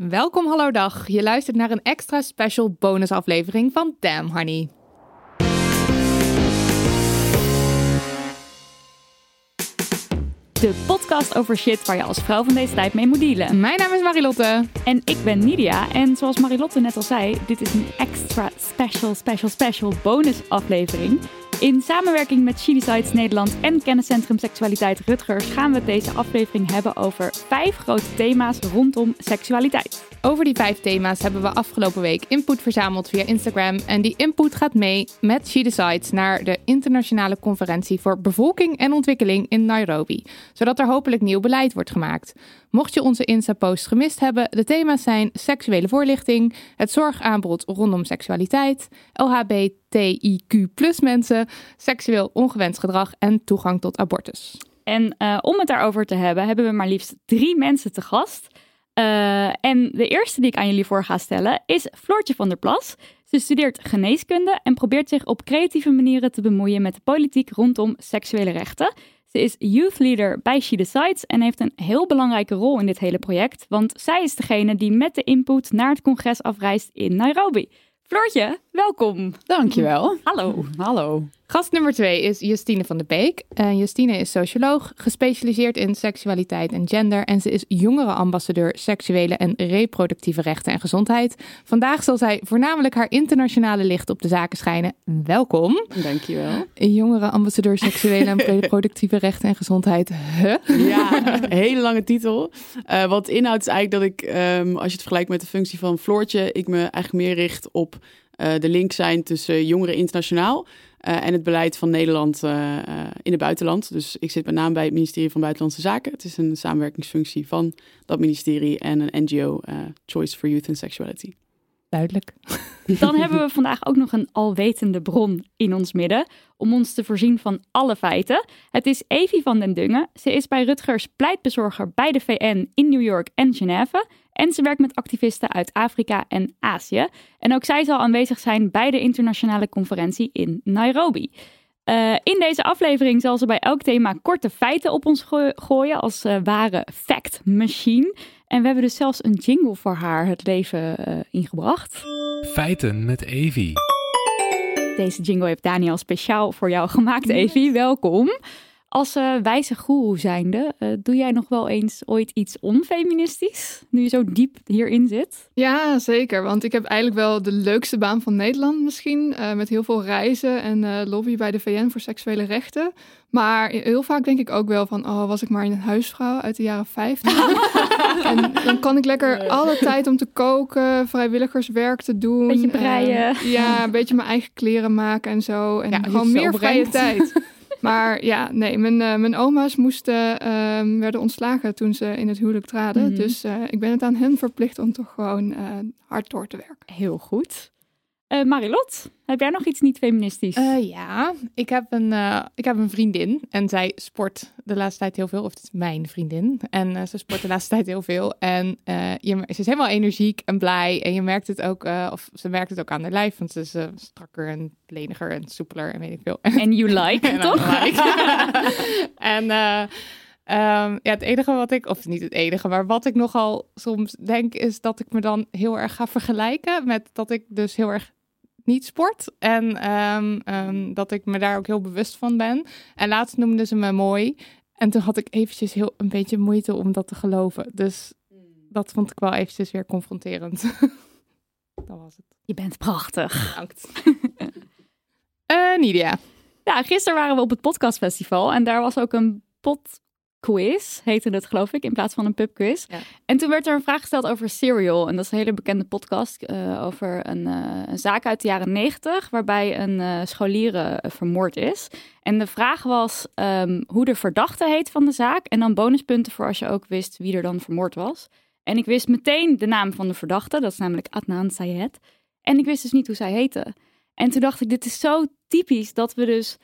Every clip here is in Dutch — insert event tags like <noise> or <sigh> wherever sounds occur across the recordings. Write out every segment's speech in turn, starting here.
Welkom, hallo dag. Je luistert naar een extra special bonusaflevering van Damn Honey. De podcast over shit waar je als vrouw van deze tijd mee moet dealen. Mijn naam is Marilotte. En ik ben Nidia. En zoals Marilotte net al zei, dit is een extra special, special, special bonusaflevering. In samenwerking met Decides Nederland en Kenniscentrum Seksualiteit Rutgers gaan we deze aflevering hebben over vijf grote thema's rondom seksualiteit. Over die vijf thema's hebben we afgelopen week input verzameld via Instagram. En die input gaat mee met She Decides naar de internationale conferentie voor bevolking en ontwikkeling in Nairobi. Zodat er hopelijk nieuw beleid wordt gemaakt. Mocht je onze Insta-post gemist hebben, de thema's zijn seksuele voorlichting, het zorgaanbod rondom seksualiteit, LHBTIQ mensen, seksueel ongewenst gedrag en toegang tot abortus. En uh, om het daarover te hebben, hebben we maar liefst drie mensen te gast. Uh, en de eerste die ik aan jullie voor ga stellen is Floortje van der Plas. Ze studeert geneeskunde en probeert zich op creatieve manieren te bemoeien met de politiek rondom seksuele rechten. Ze is youth leader bij She Decides en heeft een heel belangrijke rol in dit hele project, want zij is degene die met de input naar het congres afreist in Nairobi. Floortje, welkom. Dankjewel. Hallo. Hallo. Gast nummer twee is Justine van de Beek. Uh, Justine is socioloog, gespecialiseerd in seksualiteit en gender. En ze is jongerenambassadeur seksuele en reproductieve rechten en gezondheid. Vandaag zal zij voornamelijk haar internationale licht op de zaken schijnen. Welkom. Dankjewel. Jongerenambassadeur seksuele en <laughs> reproductieve rechten en gezondheid. Huh? Ja, een hele lange titel. Uh, wat inhoudt is eigenlijk dat ik, um, als je het vergelijkt met de functie van Floortje, ik me eigenlijk meer richt op de link zijn tussen jongeren internationaal. Uh, en het beleid van Nederland uh, in het buitenland. Dus ik zit met name bij het ministerie van Buitenlandse Zaken. Het is een samenwerkingsfunctie van dat ministerie en een NGO, Choice for Youth and Sexuality. Duidelijk. <laughs> Dan hebben we vandaag ook nog een alwetende bron in ons midden om ons te voorzien van alle feiten. Het is Evie van den Dungen. Ze is bij Rutgers pleitbezorger bij de VN in New York en Genève. En ze werkt met activisten uit Afrika en Azië. En ook zij zal aanwezig zijn bij de internationale conferentie in Nairobi. Uh, in deze aflevering zal ze bij elk thema korte feiten op ons go gooien als uh, ware fact machine. En we hebben dus zelfs een jingle voor haar het leven uh, ingebracht. Feiten met Evie. Deze jingle heeft Daniel speciaal voor jou gemaakt, Evie. Welkom. Als uh, wijze goeroe zijnde, uh, doe jij nog wel eens ooit iets onfeministisch? Nu je zo diep hierin zit? Ja, zeker. Want ik heb eigenlijk wel de leukste baan van Nederland misschien. Uh, met heel veel reizen en lobby bij de VN voor seksuele rechten. Maar heel vaak denk ik ook wel van, oh, was ik maar een huisvrouw uit de jaren 50. <laughs> en dan kan ik lekker alle tijd om te koken, vrijwilligerswerk te doen. Beetje breien. En, ja, een beetje mijn eigen kleren maken en zo. En ja, gewoon meer vrije tijd. <laughs> Maar ja, nee, mijn, uh, mijn oma's moesten, uh, werden ontslagen toen ze in het huwelijk traden. Mm -hmm. Dus uh, ik ben het aan hen verplicht om toch gewoon uh, hard door te werken. Heel goed. Marilot, heb jij nog iets niet feministisch? ja, ik heb, een, ik heb een vriendin en zij sport de laatste tijd heel veel. Of het is mijn vriendin. En ze sport de laatste <laughs> tijd heel veel. En je, ze is helemaal energiek en blij. En je merkt het ook, of ze merkt het ook aan haar lijf. Want ze is strakker en leniger en soepeler en weet ik veel. En you like, <laughs> en toch? Like. <laughs> en uh, um, ja, het enige wat ik, of niet het enige, maar wat ik nogal soms denk, is dat ik me dan heel erg ga vergelijken met dat ik dus heel erg niet sport. En um, um, dat ik me daar ook heel bewust van ben. En laatst noemden ze me mooi. En toen had ik eventjes heel een beetje moeite om dat te geloven. Dus dat vond ik wel eventjes weer confronterend. <laughs> dat was het. Je bent prachtig. Bedankt. <laughs> Nidia. Ja, gisteren waren we op het podcastfestival en daar was ook een podquiz, heette het geloof ik, in plaats van een pubquiz. Ja. En toen werd er een vraag gesteld over Serial. En dat is een hele bekende podcast eh, over een, eh, een zaak uit de jaren negentig, waarbij een eh scholier vermoord is. En de vraag was ehm, hoe de verdachte heet van de zaak. En dan bonuspunten voor als je ook wist wie er dan vermoord was. En ik wist meteen de naam van de verdachte, dat is namelijk Adnan Sayed. En ik wist dus niet hoe zij heette. En toen dacht ik, dit is zo typisch dat we dus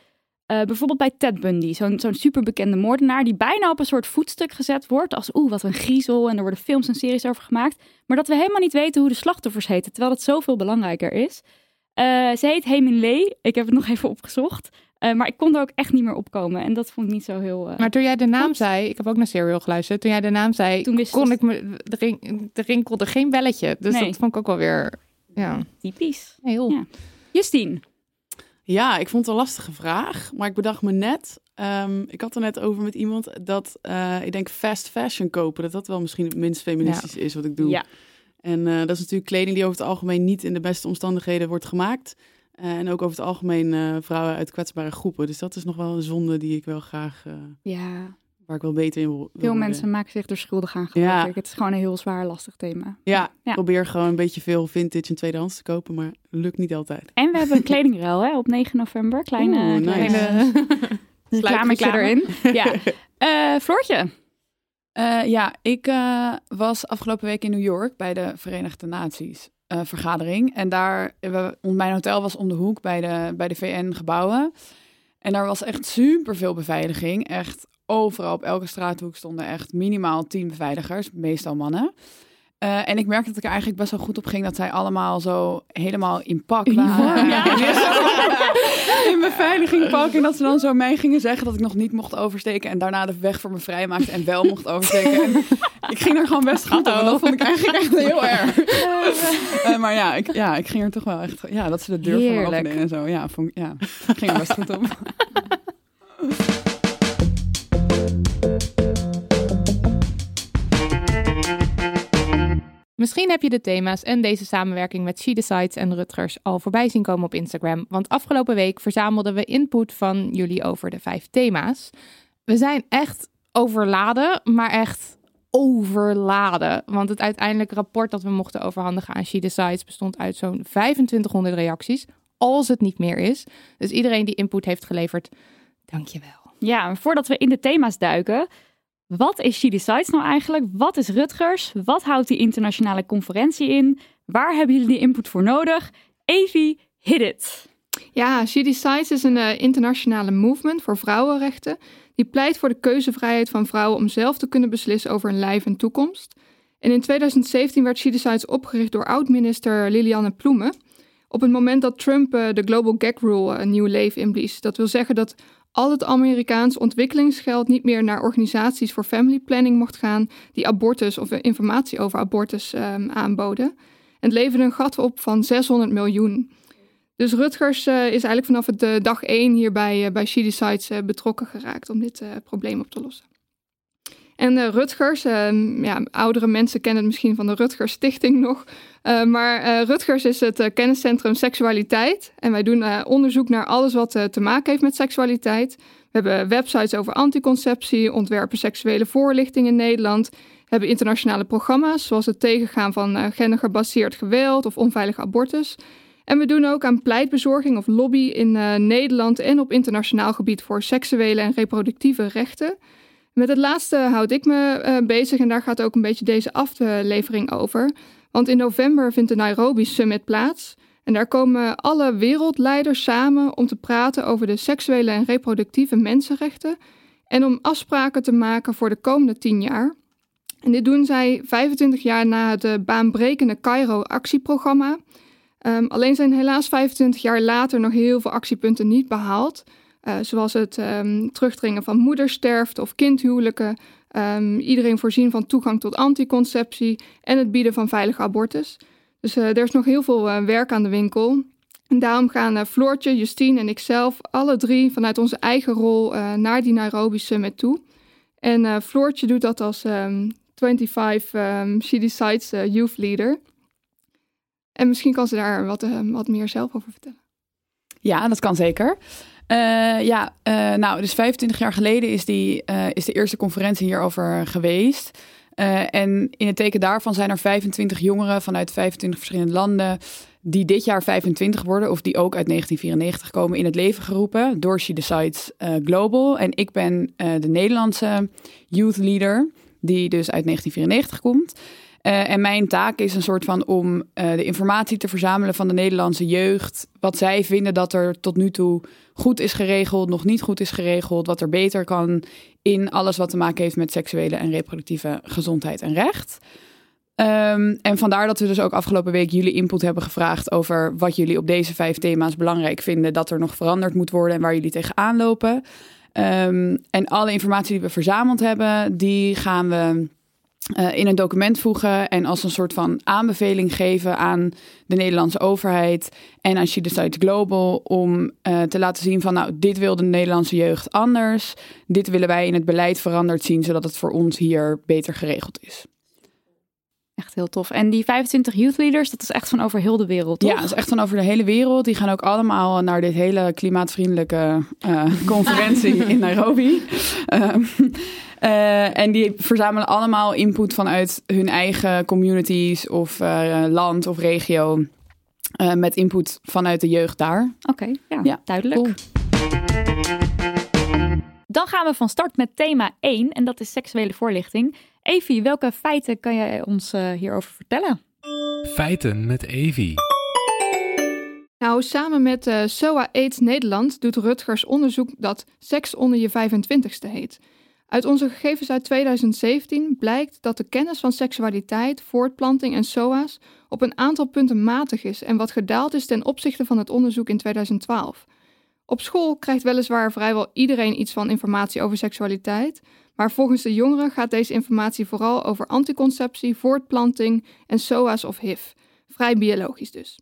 eh, bijvoorbeeld bij Ted Bundy, zo'n zo'n superbekende moordenaar, die bijna op een soort voetstuk gezet wordt. Als oeh, wat een griezel. En er worden films en series over gemaakt. Maar dat we helemaal niet weten hoe de slachtoffers heten, terwijl het zoveel belangrijker is. Eh, ze heet Hemin Lee. Ik heb het nog even opgezocht. Eh, maar ik kon er ook echt niet meer opkomen. En dat vond ik niet zo heel. Maar toen jij de naam Goed. zei, ik heb ook naar Serial geluisterd. Toen jij de naam zei, Toen wist kon het. ik me, er, ring, er rinkelde geen belletje. Dus Nee. dat vond ik ook wel weer, ja, typisch. heel. Ja. Justine. Ja, ik vond het een lastige vraag. Maar ik bedacht me net, ehm, ik had er net over met iemand, dat eh, ik denk fast fashion kopen, dat dat wel misschien het minst feministisch is wat ik doe. Ja. En eh, dat is natuurlijk kleding die over het algemeen niet in de beste omstandigheden wordt gemaakt. Eh, en ook over het algemeen vrouwen uit kwetsbare groepen. Dus dat is nog wel een zonde die ik wel graag, Ja, waar ik wel beter in wil. veel worden. mensen maken zich er schuldig aan, geloof Ja. ik. Het is gewoon een heel zwaar, lastig thema. Ja, ik Ja. probeer gewoon een beetje veel vintage en tweedehands te kopen, maar lukt niet altijd. En we hebben een kledingruil hè, op 9 november. Kleine, Oeh, nice. <laughs> kleine Sluipreclame. erin. Ja. <laughs> Eh Floortje. Eh, ja, ik eh, was afgelopen week in New York bij de Verenigde Naties eh, vergadering. En daar, we, mijn hotel was om de hoek bij de, bij de VN-gebouwen. En daar was echt super veel beveiliging. Echt overal op elke straathoek stonden echt minimaal tien beveiligers, meestal mannen. Eh, en ik merkte dat ik er eigenlijk best wel goed op ging dat zij allemaal zo helemaal in pak waren. <laughs> ja. in beveiligingpak. En dat ze dan zo mij gingen zeggen dat ik nog niet mocht oversteken. En daarna de weg voor me vrijmaakte en wel mocht oversteken. En ik ging er gewoon best goed op. En dat vond ik eigenlijk echt heel <laughs> erg. Eh, maar ja ik, ja, ik ging er toch wel echt... Ja, dat ze de deur voor me openden en zo. Ja, vond, ja, ging er best goed op. <laughs> Misschien heb je de thema's en deze samenwerking met She Decides en Rutgers al voorbij zien komen op Instagram. Want afgelopen week verzamelden we input van jullie over de vijf thema's. We zijn echt overladen, maar echt overladen. Want het uiteindelijke rapport dat we mochten overhandigen aan She Decides bestond uit zo'n 2500 reacties. Als het niet meer is. Dus iedereen die input heeft geleverd, dankjewel. Ja, voordat we in de thema's duiken. Wat is She Decides nou eigenlijk? Wat is Rutgers? Wat houdt die internationale conferentie in? Waar hebben jullie die input voor nodig? Evie, hit it. Ja, She Decides is een eh, internationale movement voor vrouwenrechten. Die pleit voor de keuzevrijheid van vrouwen om zelf te kunnen beslissen over hun lijf en toekomst. En in 2017 werd She Decides opgericht door oud-minister Lilianne Ploemen. Op het moment dat Trump eh, de Global Gag Rule een nieuw leven inblies. Dat wil zeggen dat al het Amerikaans ontwikkelingsgeld niet meer naar organisaties voor family planning mocht gaan die abortus of informatie over abortus ehm, aanboden. En het leverde een gat op van 600 miljoen. Dus Rutgers eh, is eigenlijk vanaf het, eh, dag één hier bij, eh, bij Decides eh, betrokken geraakt om dit probleem op te lossen. En eh, Rutgers, eh, ja, oudere mensen kennen het misschien van de Rutgers Stichting nog. Eh, maar eh, Rutgers is het kenniscentrum seksualiteit. En wij doen onderzoek naar alles wat te maken heeft met seksualiteit. We hebben websites over anticonceptie, ontwerpen seksuele voorlichting in Nederland. We hebben internationale programma's, zoals het tegengaan van gendergebaseerd geweld of onveilige abortus. En we doen ook aan pleitbezorging of lobby in Nederland en op internationaal gebied voor seksuele en reproductieve rechten. Met het laatste houd ik me eh, bezig en daar gaat ook een beetje deze aflevering over. Want in november vindt de Nairobi Summit plaats. En daar komen alle wereldleiders samen om te praten over de seksuele en reproductieve mensenrechten. En om afspraken te maken voor de komende tien jaar. En dit doen zij 25 jaar na het eh, baanbrekende Cairo-actieprogramma. Ehm, alleen zijn helaas 25 jaar later nog heel veel actiepunten niet behaald. Eh, zoals het ehm, terugdringen van moedersterfte of kindhuwelijken, ehm, iedereen voorzien van toegang tot anticonceptie en het bieden van veilige abortus. Dus eh, er is nog heel veel eh, werk aan de winkel. En daarom gaan Floortje, Justine en ikzelf alle drie vanuit onze eigen rol naar die Nairobi Summit toe. En Floortje doet dat als ehm 25 ehm, She Decides Youth Leader. En misschien kan ze daar wat, wat meer zelf over vertellen. Ja, dat kan zeker. Uh, ja, uh, nou, dus 25 jaar geleden is, die, uh, is de eerste conferentie hierover geweest. en in het teken daarvan zijn er 25 jongeren vanuit 25 verschillende landen die dit jaar 25 worden of die ook uit 1994 komen in het leven geroepen door She Decides Global. En ik ben de Nederlandse youth leader die dus uit 1994 komt. Uh, en mijn taak is een soort van om uh, de informatie te verzamelen van de Nederlandse jeugd. Wat zij vinden dat er tot nu toe goed is geregeld, nog niet goed is geregeld. Wat er beter kan in alles wat te maken heeft met seksuele en reproductieve gezondheid en recht. Um, en vandaar dat we dus ook afgelopen week jullie input hebben gevraagd over wat jullie op deze vijf thema's belangrijk vinden. Dat er nog veranderd moet worden en waar jullie tegenaan lopen. Um, en alle informatie die we verzameld hebben, die gaan we uh, in een document voegen en als een soort van aanbeveling geven aan de Nederlandse overheid en aan She Decides Global om uh, te laten zien van nou, dit wil de Nederlandse jeugd anders. Dit willen wij in het beleid veranderd zien, zodat het voor ons hier beter geregeld is. Echt heel tof. En die 25 youth leaders, dat is echt van over heel de wereld, toch? Ja, dat is echt van over de hele wereld. Die gaan ook allemaal naar dit hele klimaatvriendelijke uh, <laughs> conferentie in Nairobi. Um, uh, en die verzamelen allemaal input vanuit hun eigen communities of uh, land of regio. Met input vanuit de jeugd daar. Oké, okay, ja, ja, duidelijk. Cool. Dan gaan we van start met thema 1 en dat is seksuele voorlichting. Evie, welke feiten kan jij ons hierover vertellen? Feiten met Evie. Nou, samen met uh, SOA AIDS Nederland doet Rutgers onderzoek dat seks onder je 25ste heet. Uit onze gegevens uit 2017 blijkt dat de kennis van seksualiteit, voortplanting en SOA's op een aantal punten matig is en wat gedaald is ten opzichte van het onderzoek in 2012. Op school krijgt weliswaar vrijwel iedereen iets van informatie over seksualiteit, maar volgens de jongeren gaat deze informatie vooral over anticonceptie, voortplanting en SOA's of HIV. Vrij biologisch dus.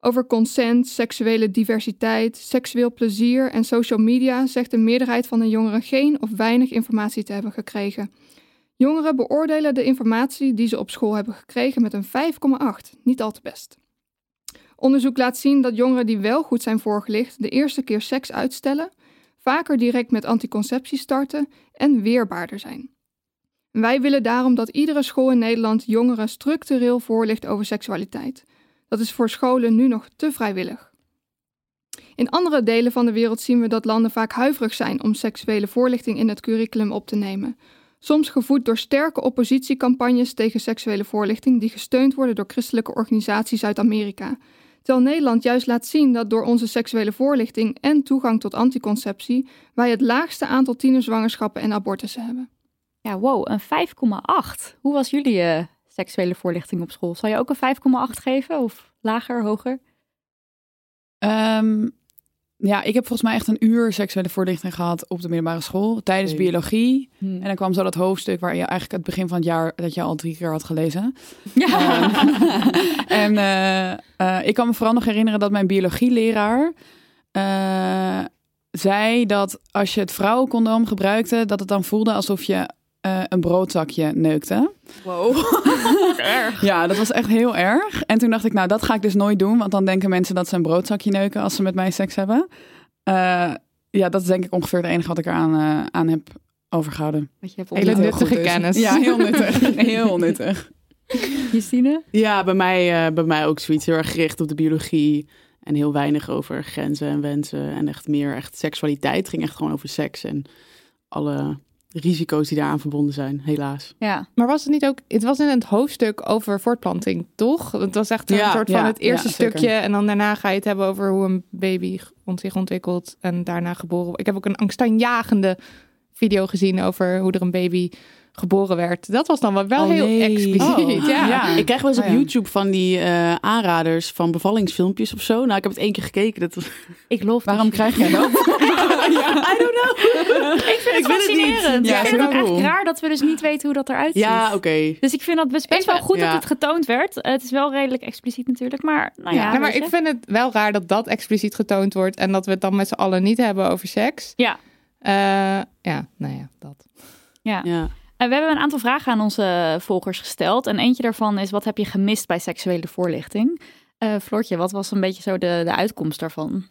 Over consent, seksuele diversiteit, seksueel plezier en social media zegt de meerderheid van de jongeren geen of weinig informatie te hebben gekregen. Jongeren beoordelen de informatie die ze op school hebben gekregen met een 5,8, niet al te best. Onderzoek laat zien dat jongeren die wel goed zijn voorgelicht de eerste keer seks uitstellen, vaker direct met anticonceptie starten en weerbaarder zijn. Wij willen daarom dat iedere school in Nederland jongeren structureel voorlicht over seksualiteit. Dat is voor scholen nu nog te vrijwillig. In andere delen van de wereld zien we dat landen vaak huiverig zijn om seksuele voorlichting in het curriculum op te nemen. Soms gevoed door sterke oppositiecampagnes tegen seksuele voorlichting die gesteund worden door christelijke organisaties uit Amerika. Terwijl Nederland juist laat zien dat door onze seksuele voorlichting en toegang tot anticonceptie wij het laagste aantal tienerzwangerschappen en abortussen hebben. Ja, wow, een 5,8. Hoe was jullie uh, seksuele voorlichting op school. Zal je ook een 5,8 geven of lager, hoger? Um, ja, ik heb volgens mij echt een uur seksuele voorlichting gehad op de middelbare school tijdens nee. biologie. Hmm. En dan kwam zo dat hoofdstuk waar je eigenlijk het begin van het jaar dat je al drie keer had gelezen. Ja. Um, <laughs> en uh, uh, ik kan me vooral nog herinneren dat mijn biologieleraar uh, zei dat als je het vrouwencondoom gebruikte, dat het dan voelde alsof je uh, een broodzakje neukte. Wow, <laughs> erg. Ja, dat was echt heel erg. En toen dacht ik, nou, dat ga ik dus nooit doen. Want dan denken mensen dat ze een broodzakje neuken als ze met mij seks hebben. Uh, ja, dat is denk ik ongeveer het enige wat ik eraan uh, aan heb overgehouden. Wat je hebt Hele nuttige kennis. Ja, heel nuttig. <laughs> heel nuttig. Justine? Ja, bij mij, bij mij ook zoiets heel erg gericht op de biologie. En heel weinig over grenzen en wensen. En echt meer echt seksualiteit. Het ging echt gewoon over seks en alle risico's die daaraan verbonden zijn, helaas. Ja, maar was het niet ook, het was in het hoofdstuk over voortplanting, toch? Het was echt een ja, soort van ja, het eerste ja, stukje en dan daarna ga je het hebben over hoe een baby zich ontwikkelt en daarna geboren wordt. Ik heb ook een angstaanjagende video gezien over hoe er een baby geboren werd. Dat was dan wel, wel oh, heel nee. expliciet. Oh, ja. ja. Ik krijg wel eens op oh, ja. YouTube van die uh, aanraders van bevallingsfilmpjes of zo. Nou, ik heb het één keer gekeken. Dat was... Ik loof. Waarom krijg jij dat? <laughs> ja. I don't know. ik vind het ik fascinerend. Ja, ik vind het ook cool. echt raar dat we dus niet weten hoe dat eruit ziet. Ja, oké. Okay. Dus ik vind dat best, best wel goed dat het getoond werd. Het is wel redelijk expliciet natuurlijk, maar nou ja. ja maar ik vind het wel raar dat dat expliciet getoond wordt en dat we het dan met z'n allen niet hebben over seks. Ja. Uh, ja, nou ja, dat. Ja. ja. En we hebben een aantal vragen aan onze volgers gesteld. En eentje daarvan is: wat heb je gemist bij seksuele voorlichting? Uh, Floortje, wat was een beetje zo de, de uitkomst daarvan?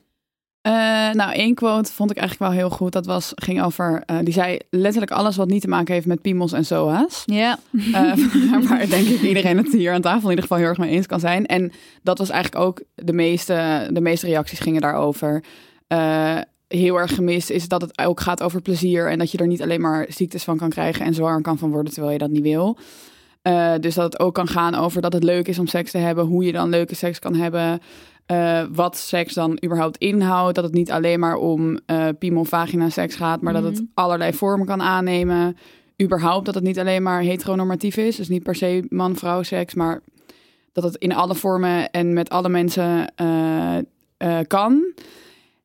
Eh, nou, één quote vond ik eigenlijk wel heel goed. Dat was, ging over, eh, die zei letterlijk alles wat niet te maken heeft met piemels en soa's. Ja. Uh, <laughs> waar denk ik iedereen het hier aan tafel in ieder geval heel erg mee eens kan zijn. En dat was eigenlijk ook de meeste, de meeste reacties gingen daarover. Uh, heel erg gemist is dat het ook gaat over plezier en dat je er niet alleen maar ziektes van kan krijgen en zwanger kan van worden terwijl je dat niet wil. Uh, dus dat het ook kan gaan over dat het leuk is om seks te hebben, hoe je dan leuke seks kan hebben, uh, wat seks dan überhaupt inhoudt. Dat het niet alleen maar om uh, piemel-vagina seks gaat, maar mm -hmm. dat het allerlei vormen kan aannemen. Überhaupt dat het niet alleen maar heteronormatief is, dus niet per se man-vrouw seks, maar dat het in alle vormen en met alle mensen kan.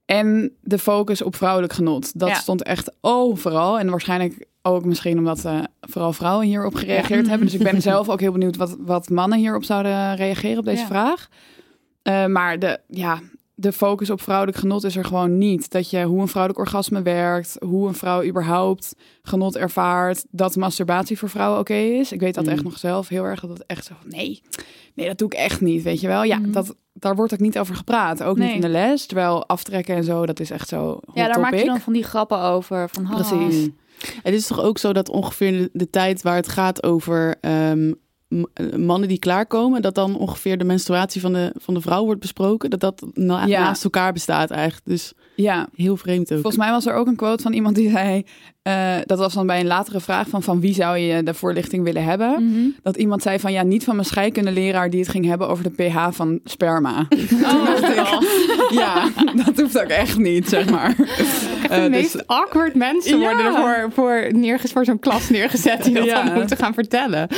En de focus op vrouwelijk genot. Dat ja. stond echt overal. En waarschijnlijk ook misschien omdat uh, vooral vrouwen hierop gereageerd ja. hebben. Dus ik ben <laughs> zelf ook heel benieuwd wat, wat mannen hierop zouden reageren op deze ja. vraag. Uh, maar de, ja, de focus op vrouwelijk genot is er gewoon niet. Dat je hoe een vrouwelijk orgasme werkt, hoe een vrouw überhaupt genot ervaart, dat masturbatie voor vrouwen oké okay is. Ik weet dat mm. echt nog zelf heel erg dat het echt zo van nee, nee, dat doe ik echt niet, weet je wel? Ja, mm. dat, daar wordt ook niet over gepraat, ook nee. niet in de les. Terwijl aftrekken en zo, dat is echt zo. Ja, daar topic. maak je dan van die grappen over. Van. Precies. Het is toch ook zo dat ongeveer de, de tijd waar het gaat over um, mannen die klaarkomen, dat dan ongeveer de menstruatie van de, van de vrouw wordt besproken. Dat dat na, ja. naast elkaar bestaat eigenlijk. Dus ja, heel vreemd ook. Volgens mij was er ook een quote van iemand die zei, uh, dat was dan bij een latere vraag van van wie zou je de voorlichting willen hebben. Mhm. Mm -hmm. Dat iemand zei van ja, niet van mijn scheikundeleraar die het ging hebben over de pH van sperma. Oh, <laughs> ja, dat hoeft ook echt niet, zeg maar. <laughs> Echt de uh, meest dus, awkward mensen ja. worden ervoor voor, neergezet, voor zo'n klas neergezet die dat ja. dan moeten gaan vertellen.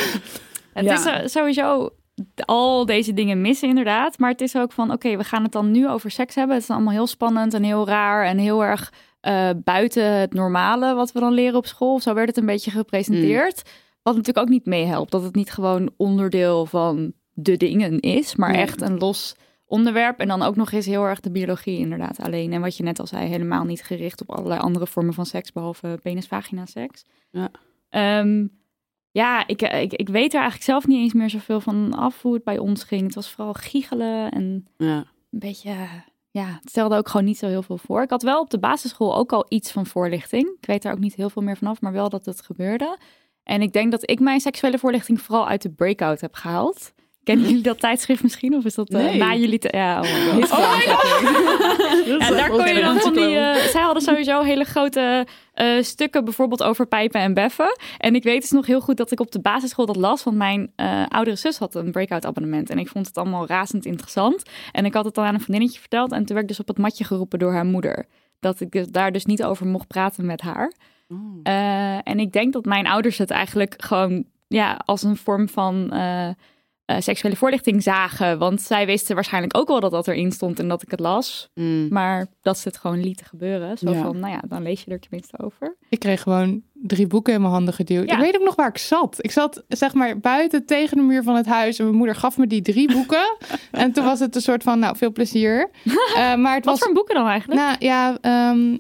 Het ja. is sowieso al deze dingen missen inderdaad. Maar het is ook van, oké, okay, we gaan het dan nu over seks hebben. Het is allemaal heel spannend en heel raar en heel erg uh, buiten het normale wat we dan leren op school. Zo werd het een beetje gepresenteerd. Mm. Wat natuurlijk ook niet meehelpt. Dat het niet gewoon onderdeel van de dingen is, maar Nee. echt een los onderwerp. En dan ook nog eens heel erg de biologie inderdaad alleen. En wat je net al zei, helemaal niet gericht op allerlei andere vormen van seks, behalve penis-vagina seks. Ja. Ehm, ja, ik, ik, ik weet er eigenlijk zelf niet eens meer zoveel van af hoe het bij ons ging. Het was vooral giechelen en Ja. een beetje, ja, het stelde ook gewoon niet zo heel veel voor. Ik had wel op de basisschool ook al iets van voorlichting. Ik weet daar ook niet heel veel meer vanaf, maar wel dat het gebeurde. En ik denk dat ik mijn seksuele voorlichting vooral uit de breakout heb gehaald. Kennen jullie dat tijdschrift misschien? Of is dat uh, Nee. na jullie... Te... Ja, oh <laughs> my god. <laughs> Oh my Ja, daar kon je dan van die... eh, zij hadden sowieso hele grote eh, stukken bijvoorbeeld over pijpen en beffen. En ik weet dus nog heel goed dat ik op de basisschool dat las. Want mijn oudere zus had een breakout abonnement. En ik vond het allemaal razend interessant. En ik had het dan aan een vriendinnetje verteld. En toen werd ik dus op het matje geroepen door haar moeder. Dat ik dus daar dus niet over mocht praten met haar. Eh, en ik denk dat mijn ouders het eigenlijk gewoon ja, als een vorm van eh, seksuele voorlichting zagen. Want zij wisten waarschijnlijk ook wel dat dat erin stond en dat ik het las. Mm. Maar dat ze het gewoon lieten gebeuren. Zo Ja. van, nou ja, dan lees je er tenminste over. Ik kreeg gewoon drie boeken in mijn handen geduwd. Ja. Ik weet ook nog waar ik zat. Ik zat zeg maar buiten tegen de muur van het huis. En mijn moeder gaf me die drie boeken. <laughs> en toen was het een soort van, nou, veel plezier. <laughs> Eh, maar het Wat was... voor boeken dan eigenlijk? Nou ja, ehm,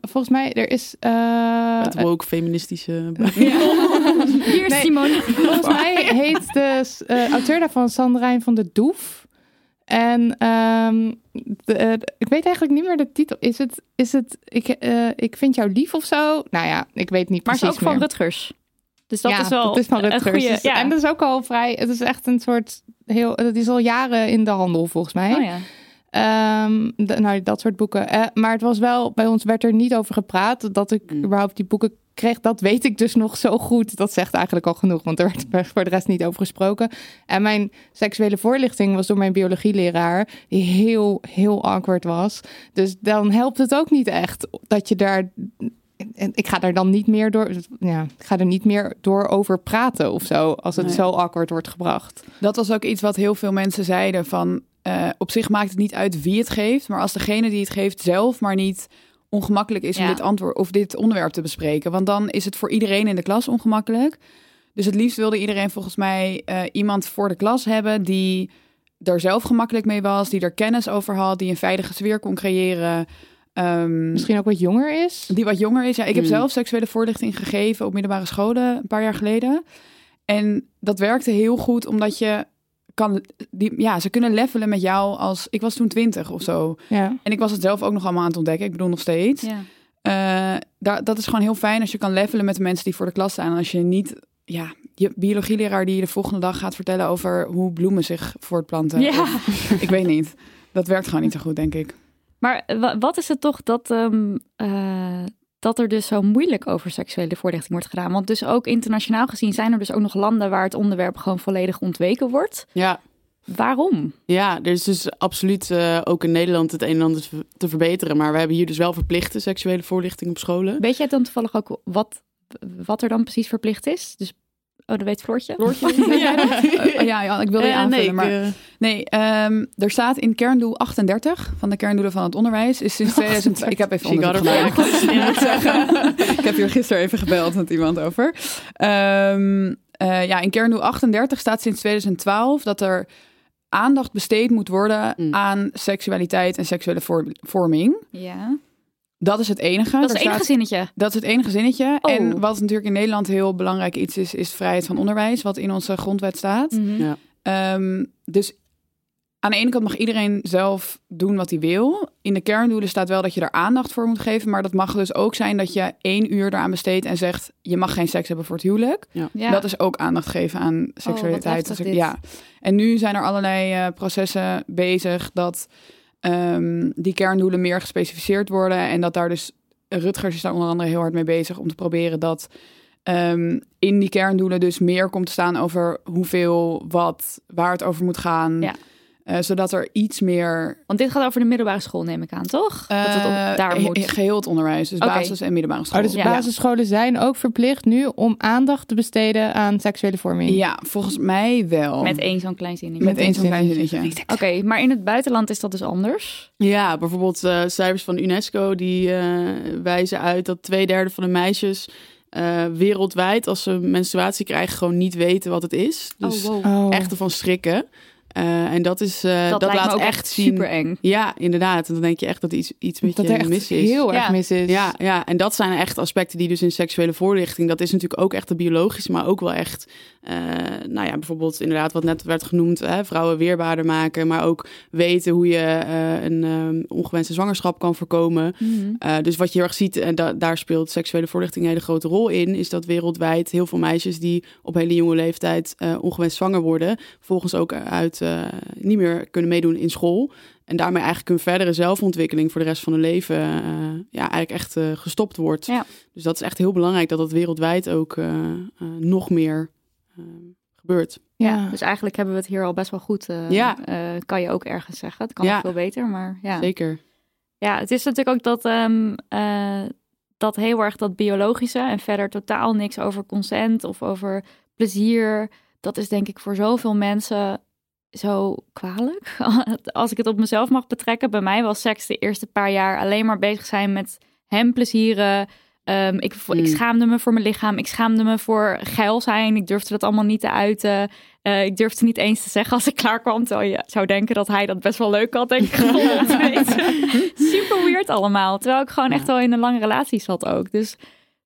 volgens mij, er is... eh, Het woke feministische... <laughs> Hier, nee. Simone. Volgens mij heet de eh, auteur daarvan Sandrijn van de Doef. En ehm, de, eh, ik weet eigenlijk niet meer de titel. Is het, is het ik, eh, ik vind jou lief of zo? Nou ja, ik weet niet Maar het precies is ook van meer. Rutgers. Dus dat ja, is wel dat is van Rutgers. Dus- ja. En dat is ook al vrij... Het is echt een soort... Heel, dat is al jaren in de handel volgens mij. Oh ja. Ehm, de- nou, dat soort boeken. Eh, maar het was wel, bij ons werd er niet over gepraat. Dat ik Mm. überhaupt die boeken kreeg, dat weet ik dus nog zo goed. Dat zegt eigenlijk al genoeg, want er werd <laughs> voor de rest niet over gesproken. En mijn seksuele voorlichting was door mijn biologieleraar, die heel, heel awkward was. Dus dan helpt het ook niet echt dat je daar. En ik ga daar dan niet meer door. Ja, ik ga er niet meer door over praten of zo. Als het Nee. zo awkward wordt gebracht. Dat was ook iets wat heel veel mensen zeiden van... eh, op zich maakt het niet uit wie het geeft... maar als degene die het geeft zelf maar niet ongemakkelijk is... om dit, antwoord, of dit onderwerp te bespreken. Want dan is het voor iedereen in de klas ongemakkelijk. Dus het liefst wilde iedereen volgens mij eh, iemand voor de klas hebben... die er zelf gemakkelijk mee was, die er kennis over had... die een veilige sfeer kon creëren... Ehm, Misschien ook wat jonger is. die wat jonger is. Ja, ik heb Mm. zelf seksuele voorlichting gegeven op middelbare scholen een paar jaar geleden. En dat werkte heel goed omdat je kan, die, ja, ze kunnen levelen met jou als, ik was toen twintig of zo. Ja. En ik was het zelf ook nog allemaal aan het ontdekken. Ik bedoel nog steeds. Ja. Eh, daar, dat is gewoon heel fijn als je kan levelen met de mensen die voor de klas staan. En als je niet, ja, je biologieleraar die je de volgende dag gaat vertellen over hoe bloemen zich voortplanten. Ja. Of- ik weet niet. Dat werkt gewoon niet zo goed, denk ik. Maar wa- wat is het toch dat, ehm, eh, dat er dus zo moeilijk over seksuele voorlichting wordt gedaan? Want dus ook internationaal gezien zijn er dus ook nog landen waar het onderwerp gewoon volledig ontweken wordt. Ja, Waarom? Ja, er is dus absoluut eh, ook in Nederland het een en ander te- te verbeteren. Maar we hebben hier dus wel verplichte seksuele voorlichting op scholen. Weet jij dan toevallig ook wat, wat er dan precies verplicht is? Dus, oh, dat weet Floortje. <laughs> ja, Eh, ja, ja, ik wilde je Eh, aanvullen, nee, ik, maar... eh, Nee, ehm, er staat in kerndoel 38 van de kerndoelen van het onderwijs. Is sinds <laughs> 2000, ik heb even onderzoek gedaan. <laughs> Ik heb hier gisteren even gebeld met iemand over. Ehm, eh, ja, in kerndoel 38 staat sinds 2012 dat er aandacht besteed moet worden Mm. aan seksualiteit en seksuele vorming. Ja. Dat is het enige. Dat is het enige staat- zinnetje. dat is het enige zinnetje. Oh. En wat natuurlijk in Nederland heel belangrijk iets is, is vrijheid van onderwijs, wat in onze grondwet staat. Mhm. Ja. Ehm, dus aan de ene kant mag iedereen zelf doen wat hij wil. In de kerndoelen staat wel dat je er aandacht voor moet geven. Maar dat mag dus ook zijn dat je één uur eraan besteedt en zegt... je mag geen seks hebben voor het huwelijk. Ja. Dat is ook aandacht geven aan seksualiteit. Dus dit. ja. En nu zijn er allerlei eh, processen bezig dat ehm, die kerndoelen meer gespecificeerd worden. En dat daar dus... Rutgers is daar onder andere heel hard mee bezig om te proberen dat... ehm, in die kerndoelen dus meer komt te staan over hoeveel, wat, waar het over moet gaan. Ja. Eh, zodat er iets meer... Want dit gaat over de middelbare school, neem ik aan, toch? dat het eh, op, daar ge- moet. Geheel het onderwijs, dus Oké. basis- en middelbare school. Oh, dus Ja. basisscholen zijn ook verplicht nu om aandacht te besteden aan seksuele vorming. Ja, volgens mij wel. Met één zo'n klein zinnetje. Met één zo'n klein zinnetje. Oké, maar in het buitenland is dat dus anders. Ja, bijvoorbeeld eh, cijfers van UNESCO die eh, wijzen uit dat twee derde van de meisjes eh, wereldwijd als ze menstruatie krijgen gewoon niet weten wat het is. Dus oh, wow. Oh. echt ervan schrikken. Eh, en dat is eh, dat, dat, lijkt laat me ook echt zien. super eng. Ja, inderdaad. En dan denk je echt dat iets, iets met dat je er echt mis is. heel erg Ja. mis is. Ja, ja, en dat zijn echt aspecten die dus in seksuele voorlichting, dat is natuurlijk ook echt de biologische, maar ook wel echt, eh, nou ja, bijvoorbeeld inderdaad wat net werd genoemd, hè, vrouwen weerbaarder maken, maar ook weten hoe je eh, een eh, ongewenste zwangerschap kan voorkomen. Mhm. Eh, dus wat je heel erg ziet, en da- daar speelt seksuele voorlichting een hele grote rol in, is dat wereldwijd heel veel meisjes die op hele jonge leeftijd eh, ongewenst zwanger worden, volgens ook uit eh, niet meer kunnen meedoen in school. En daarmee eigenlijk hun verdere zelfontwikkeling voor de rest van hun leven eh, ja, eigenlijk echt eh, gestopt wordt. Ja. Dus dat is echt heel belangrijk dat dat wereldwijd ook nog meer gebeurt. Ja. Dus eigenlijk hebben we het hier al best wel goed. eh, Ja. eh, kan je ook ergens zeggen. Het kan Ja. veel beter, maar ja. Zeker. Ja, het is natuurlijk ook dat, ehm, eh, dat heel erg dat biologische en verder totaal niks over consent of over plezier. Dat is denk ik voor zoveel mensen zo kwalijk. <laughs> Als ik het op mezelf mag betrekken, bij mij was seks de eerste paar jaar alleen maar bezig zijn met hem plezieren. Ehm, ik, ik Mm. schaamde me voor mijn lichaam. Ik schaamde me voor geil zijn. Ik durfde dat allemaal niet te uiten. Eh, ik durfde niet eens te zeggen als ik klaar kwam. Terwijl je zou denken dat hij dat best wel leuk had. Denk ik. <laughs> <laughs> Super weird allemaal. Terwijl ik gewoon echt wel in een lange relatie zat ook. Dus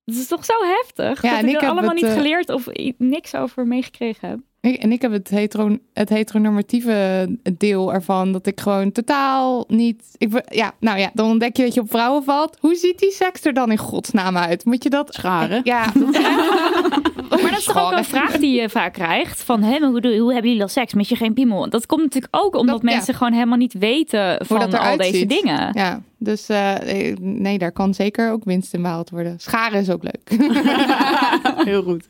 het is toch zo heftig. Ja, dat ik heb allemaal het, niet eh, geleerd of niks over meegekregen heb. Ik- en ik heb het, hetero, het heteronormatieve deel ervan. Dat ik gewoon totaal niet... Ik, ja, nou ja, dan ontdek je dat je op vrouwen valt. Hoe ziet die seks er dan in godsnaam uit? Moet je dat... Scharen. Ja, <laughs> Maar dat is toch ook een vraag die je vaak krijgt. Van, hè, maar hoe, hoe hebben jullie al seks met je geen piemel? Dat komt natuurlijk ook omdat Dat- ja. mensen gewoon helemaal niet weten van dat al deze ziet. dingen. Ja, dus eh, nee, daar kan zeker ook winst in behaald worden. Scharen is ook leuk. <laughs> Heel goed.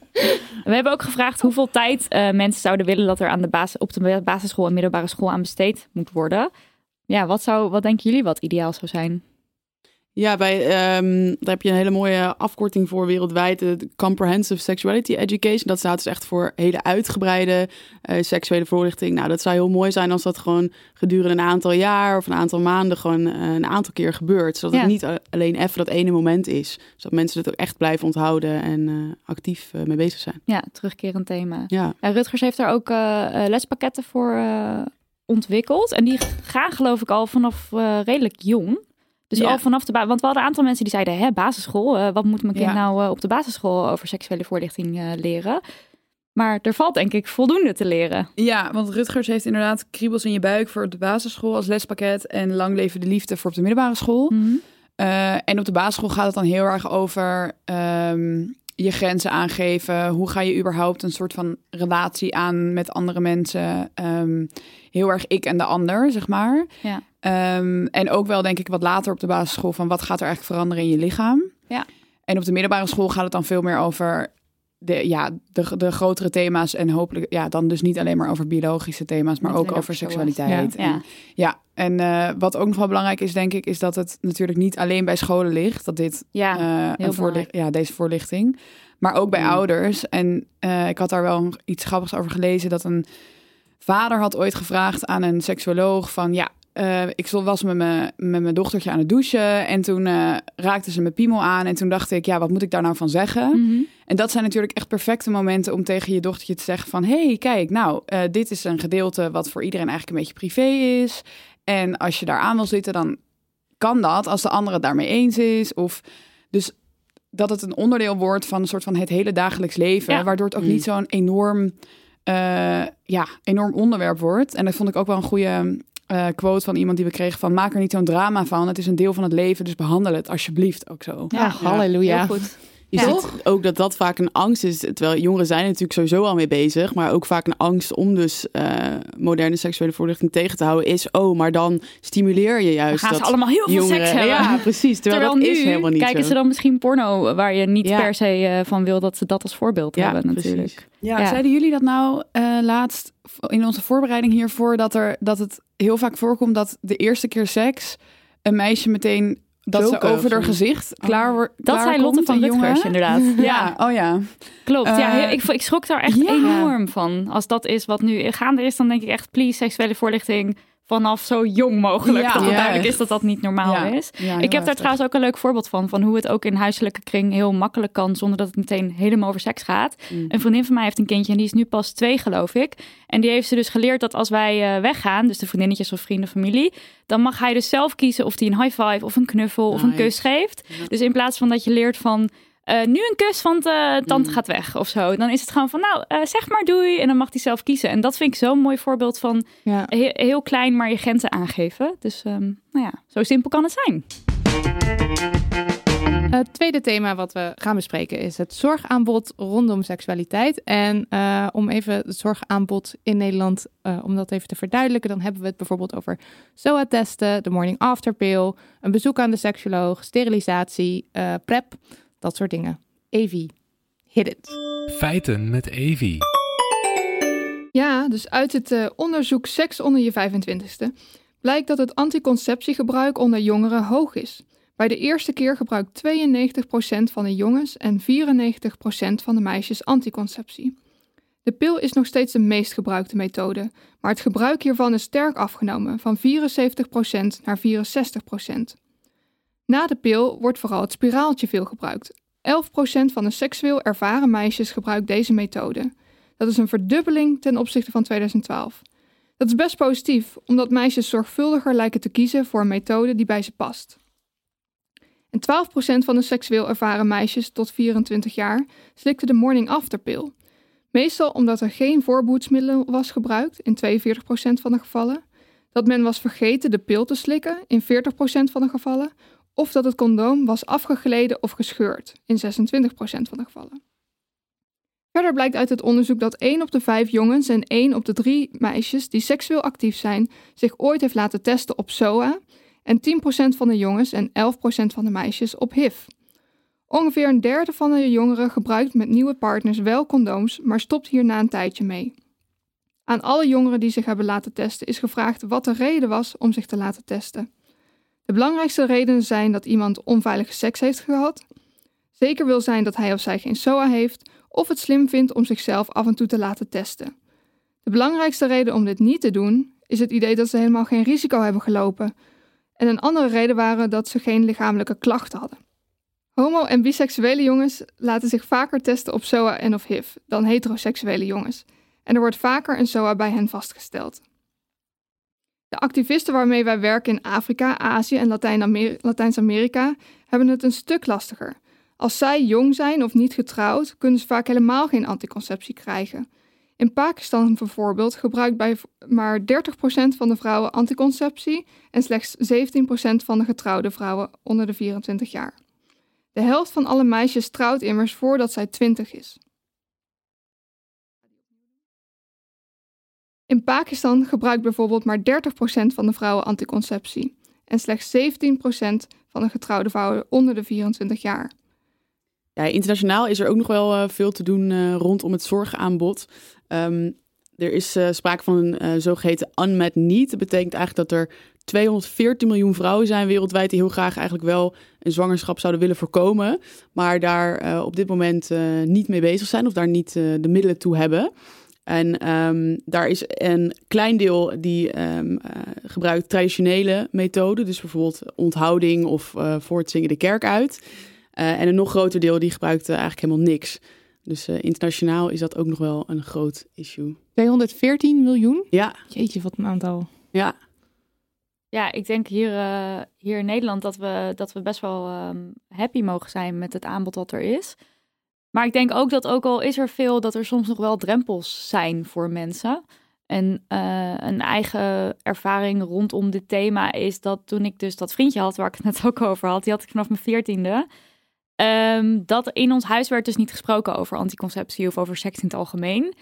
We hebben ook gevraagd hoeveel tijd eh, mensen zouden willen dat er aan de basis, op de basisschool en middelbare school aan besteed moet worden. Ja, wat, zou, wat denken jullie wat ideaal zou zijn? Ja, bij, ehm, daar heb je een hele mooie afkorting voor wereldwijd. De Comprehensive Sexuality Education. Dat staat dus echt voor hele uitgebreide eh, seksuele voorlichting. Nou, dat zou heel mooi zijn als dat gewoon gedurende een aantal jaar of een aantal maanden gewoon eh, een aantal keer gebeurt. Zodat Ja. het niet alleen even dat ene moment is. Zodat mensen het ook echt blijven onthouden en eh, actief mee bezig zijn. Ja, terugkerend thema. Ja. Ja, Rutgers heeft daar ook lespakketten voor ontwikkeld. En die gaan geloof ik al vanaf redelijk jong. Dus Ja. al vanaf de Want we hadden een aantal mensen die zeiden: hè, basisschool, eh, wat moet mijn kind Ja. nou eh, op de basisschool over seksuele voorlichting eh, leren? Maar er valt denk ik voldoende te leren. Ja, want Rutgers heeft inderdaad kriebels in je buik voor de basisschool als lespakket en lang leven de liefde voor op de middelbare school. Uh, en op de basisschool gaat het dan heel erg over um, je grenzen aangeven. Hoe ga je überhaupt een soort van relatie aan met andere mensen? Um, heel erg ik en de ander, zeg maar. Ja. Um, en ook wel denk ik wat later op de basisschool van wat gaat er eigenlijk veranderen in je lichaam. Ja. En op de middelbare school gaat het dan veel meer over de, ja, de, de grotere thema's. En hopelijk, ja, dan dus niet alleen maar over biologische thema's, maar Niet ook over seksualiteit. Ja. En, ja, en uh, wat ook nog wel belangrijk is, denk ik, is dat het natuurlijk niet alleen bij scholen ligt. Dat dit, Ja, uh, heel ja, deze voorlichting. Maar ook bij Mm. ouders. En uh, ik had daar wel iets grappigs over gelezen. Dat een vader had ooit gevraagd aan een seksuoloog van... ja, ik was met mijn met mijn dochtertje aan het douchen. En toen raakte ze mijn piemel aan. En toen dacht ik, ja, wat moet ik daar nou van zeggen? Mhm. En dat zijn natuurlijk echt perfecte momenten om tegen je dochtertje te zeggen van... hé, hey, kijk, nou, dit is een gedeelte wat voor iedereen eigenlijk een beetje privé is. En als je daar aan wil zitten, dan kan dat als de ander het daarmee eens is. Of dus dat het een onderdeel wordt van een soort van het hele dagelijks leven. Ja. Waardoor het ook Mm. niet zo'n enorm, uh, ja, enorm onderwerp wordt. En dat vond ik ook wel een goede uh, quote van iemand die we kregen van... maak er niet zo'n drama van, het is een deel van het leven... dus behandel het alsjeblieft ook zo. Ja, halleluja. Heel goed. Je Ja. ziet ook dat dat vaak een angst is. Terwijl jongeren zijn er natuurlijk sowieso al mee bezig. Maar ook vaak een angst om dus uh, moderne seksuele voorlichting tegen te houden. Is, oh, maar dan stimuleer je Dan juist gaan dat ze allemaal heel veel jongeren... seks hebben. Ja, <laughs> precies. Terwijl, Terwijl dat nu is helemaal niet kijken zo. ze dan misschien porno waar je niet Ja. per se uh, van wil dat ze dat als voorbeeld Ja, hebben precies. natuurlijk. Ja, Ja. zeiden jullie dat nou uh, laatst in onze voorbereiding hiervoor... Dat, er, dat het heel vaak voorkomt dat de eerste keer seks... een meisje meteen... Dat ze Joken over haar gezicht klaar wordt. Dat zei Lotte van Rutgers inderdaad. <laughs> Ja, oh ja. Klopt. ja, Eh, ik, ik schrok daar echt ja. enorm van. Als dat is wat nu gaande is, dan denk ik echt, please, seksuele voorlichting vanaf zo jong mogelijk. Ja. dat het duidelijk is dat dat niet normaal Ja. is. Ja, ik heb daar heftig. trouwens ook een leuk voorbeeld van. Van hoe het ook in huiselijke kring heel makkelijk kan. Zonder dat het meteen helemaal over seks gaat. Mm. Een vriendin van mij heeft een kindje en die is nu pas twee, geloof ik. En die heeft ze dus geleerd dat als wij eh, weggaan, dus de vriendinnetjes of vrienden, familie, dan mag hij dus zelf kiezen of hij een high five of een knuffel of een kus geeft. Dus in plaats van dat je leert van. Eh, nu een kus, want eh, tante Mm. gaat weg of zo. Dan is het gewoon van, nou, eh, zeg maar doei. En dan mag hij zelf kiezen. En dat vind ik zo'n mooi voorbeeld van Ja. heel klein, maar je grenzen aangeven. Dus, ehm, nou ja, zo simpel kan het zijn. Het tweede thema wat we gaan bespreken is het zorgaanbod rondom seksualiteit. En uh, om even het zorgaanbod in Nederland, uh, om dat even te verduidelijken, dan hebben we het bijvoorbeeld over SOA-testen, de morning after pill, een bezoek aan de seksuoloog, sterilisatie, uh, PrEP, dat soort dingen. Evi, hit it. Feiten met Evi. Ja, dus uit het uh, onderzoek Seks onder je 25ste blijkt dat het anticonceptiegebruik onder jongeren hoog is. Bij de eerste keer gebruikt 92% van de jongens en 94% van de meisjes anticonceptie. De pil is nog steeds de meest gebruikte methode, maar het gebruik hiervan is sterk afgenomen van 74% naar 64%. Na de pil wordt vooral het spiraaltje veel gebruikt. 11% van de seksueel ervaren meisjes gebruikt deze methode. Dat is een verdubbeling ten opzichte van 2012. Dat is best positief, omdat meisjes zorgvuldiger lijken te kiezen voor een methode die bij ze past. En 12% van de seksueel ervaren meisjes tot 24 jaar slikte de morning after pill. Meestal omdat er geen voorbehoedsmiddel was gebruikt in 42% van de gevallen, dat men was vergeten de pil te slikken in 40% van de gevallen, of dat het condoom was afgegleden of gescheurd in 26% van de gevallen. Verder blijkt uit het onderzoek dat 1 op de 5 jongens en 1 op de 3 meisjes die seksueel actief zijn zich ooit heeft laten testen op SOA en 10% van de jongens en 11% van de meisjes op HIV. Ongeveer een derde van de jongeren gebruikt met nieuwe partners wel condooms, maar stopt hier na een tijdje mee. Aan alle jongeren die zich hebben laten testen is gevraagd wat de reden was om zich te laten testen. De belangrijkste redenen zijn dat iemand onveilige seks heeft gehad, zeker wil zijn dat hij of zij geen SOA heeft, of het slim vindt om zichzelf af en toe te laten testen. De belangrijkste reden om dit niet te doen is het idee dat ze helemaal geen risico hebben gelopen. En een andere reden waren dat ze geen lichamelijke klachten hadden. Homo- en biseksuele jongens laten zich vaker testen op SOA en of HIV dan heteroseksuele jongens. En er wordt vaker een SOA bij hen vastgesteld. De activisten waarmee wij werken in Afrika, Azië en Latijns-Amerika hebben het een stuk lastiger. Als zij jong zijn of niet getrouwd, kunnen ze vaak helemaal geen anticonceptie krijgen. In Pakistan bijvoorbeeld gebruikt bij maar 30% van de vrouwen anticonceptie en slechts 17% van de getrouwde vrouwen onder de 24 jaar. De helft van alle meisjes trouwt immers voordat zij 20 is. In Pakistan gebruikt bijvoorbeeld maar 30% van de vrouwen anticonceptie en slechts 17% van de getrouwde vrouwen onder de 24 jaar. Ja, internationaal is er ook nog wel uh, veel te doen uh, rondom het zorgaanbod. Um, er is uh, sprake van een zogeheten unmet need. Dat betekent eigenlijk dat er 214 miljoen vrouwen zijn wereldwijd die heel graag eigenlijk wel een zwangerschap zouden willen voorkomen, maar daar op dit moment niet mee bezig zijn of daar niet de middelen toe hebben. En um, daar is een klein deel die um, uh, gebruikt traditionele methoden, dus bijvoorbeeld onthouding of uh, voor het zingen de kerk uit. Uh, en een nog groter deel die gebruikt eigenlijk helemaal niks. Dus internationaal is dat ook nog wel een groot issue. 214 miljoen? Ja. Jeetje, wat een aantal. Ja. Ja, ik denk hier, hier in Nederland dat we, dat we best wel um, happy mogen zijn met het aanbod dat er is. Maar ik denk ook dat ook al is er veel, dat er soms nog wel drempels zijn voor mensen. En uh, een eigen ervaring rondom dit thema is dat toen ik dus dat vriendje had, waar ik het net ook over had, die had ik vanaf mijn veertiende. Um, dat in ons huis werd dus niet gesproken over anticonceptie of over seks in het algemeen.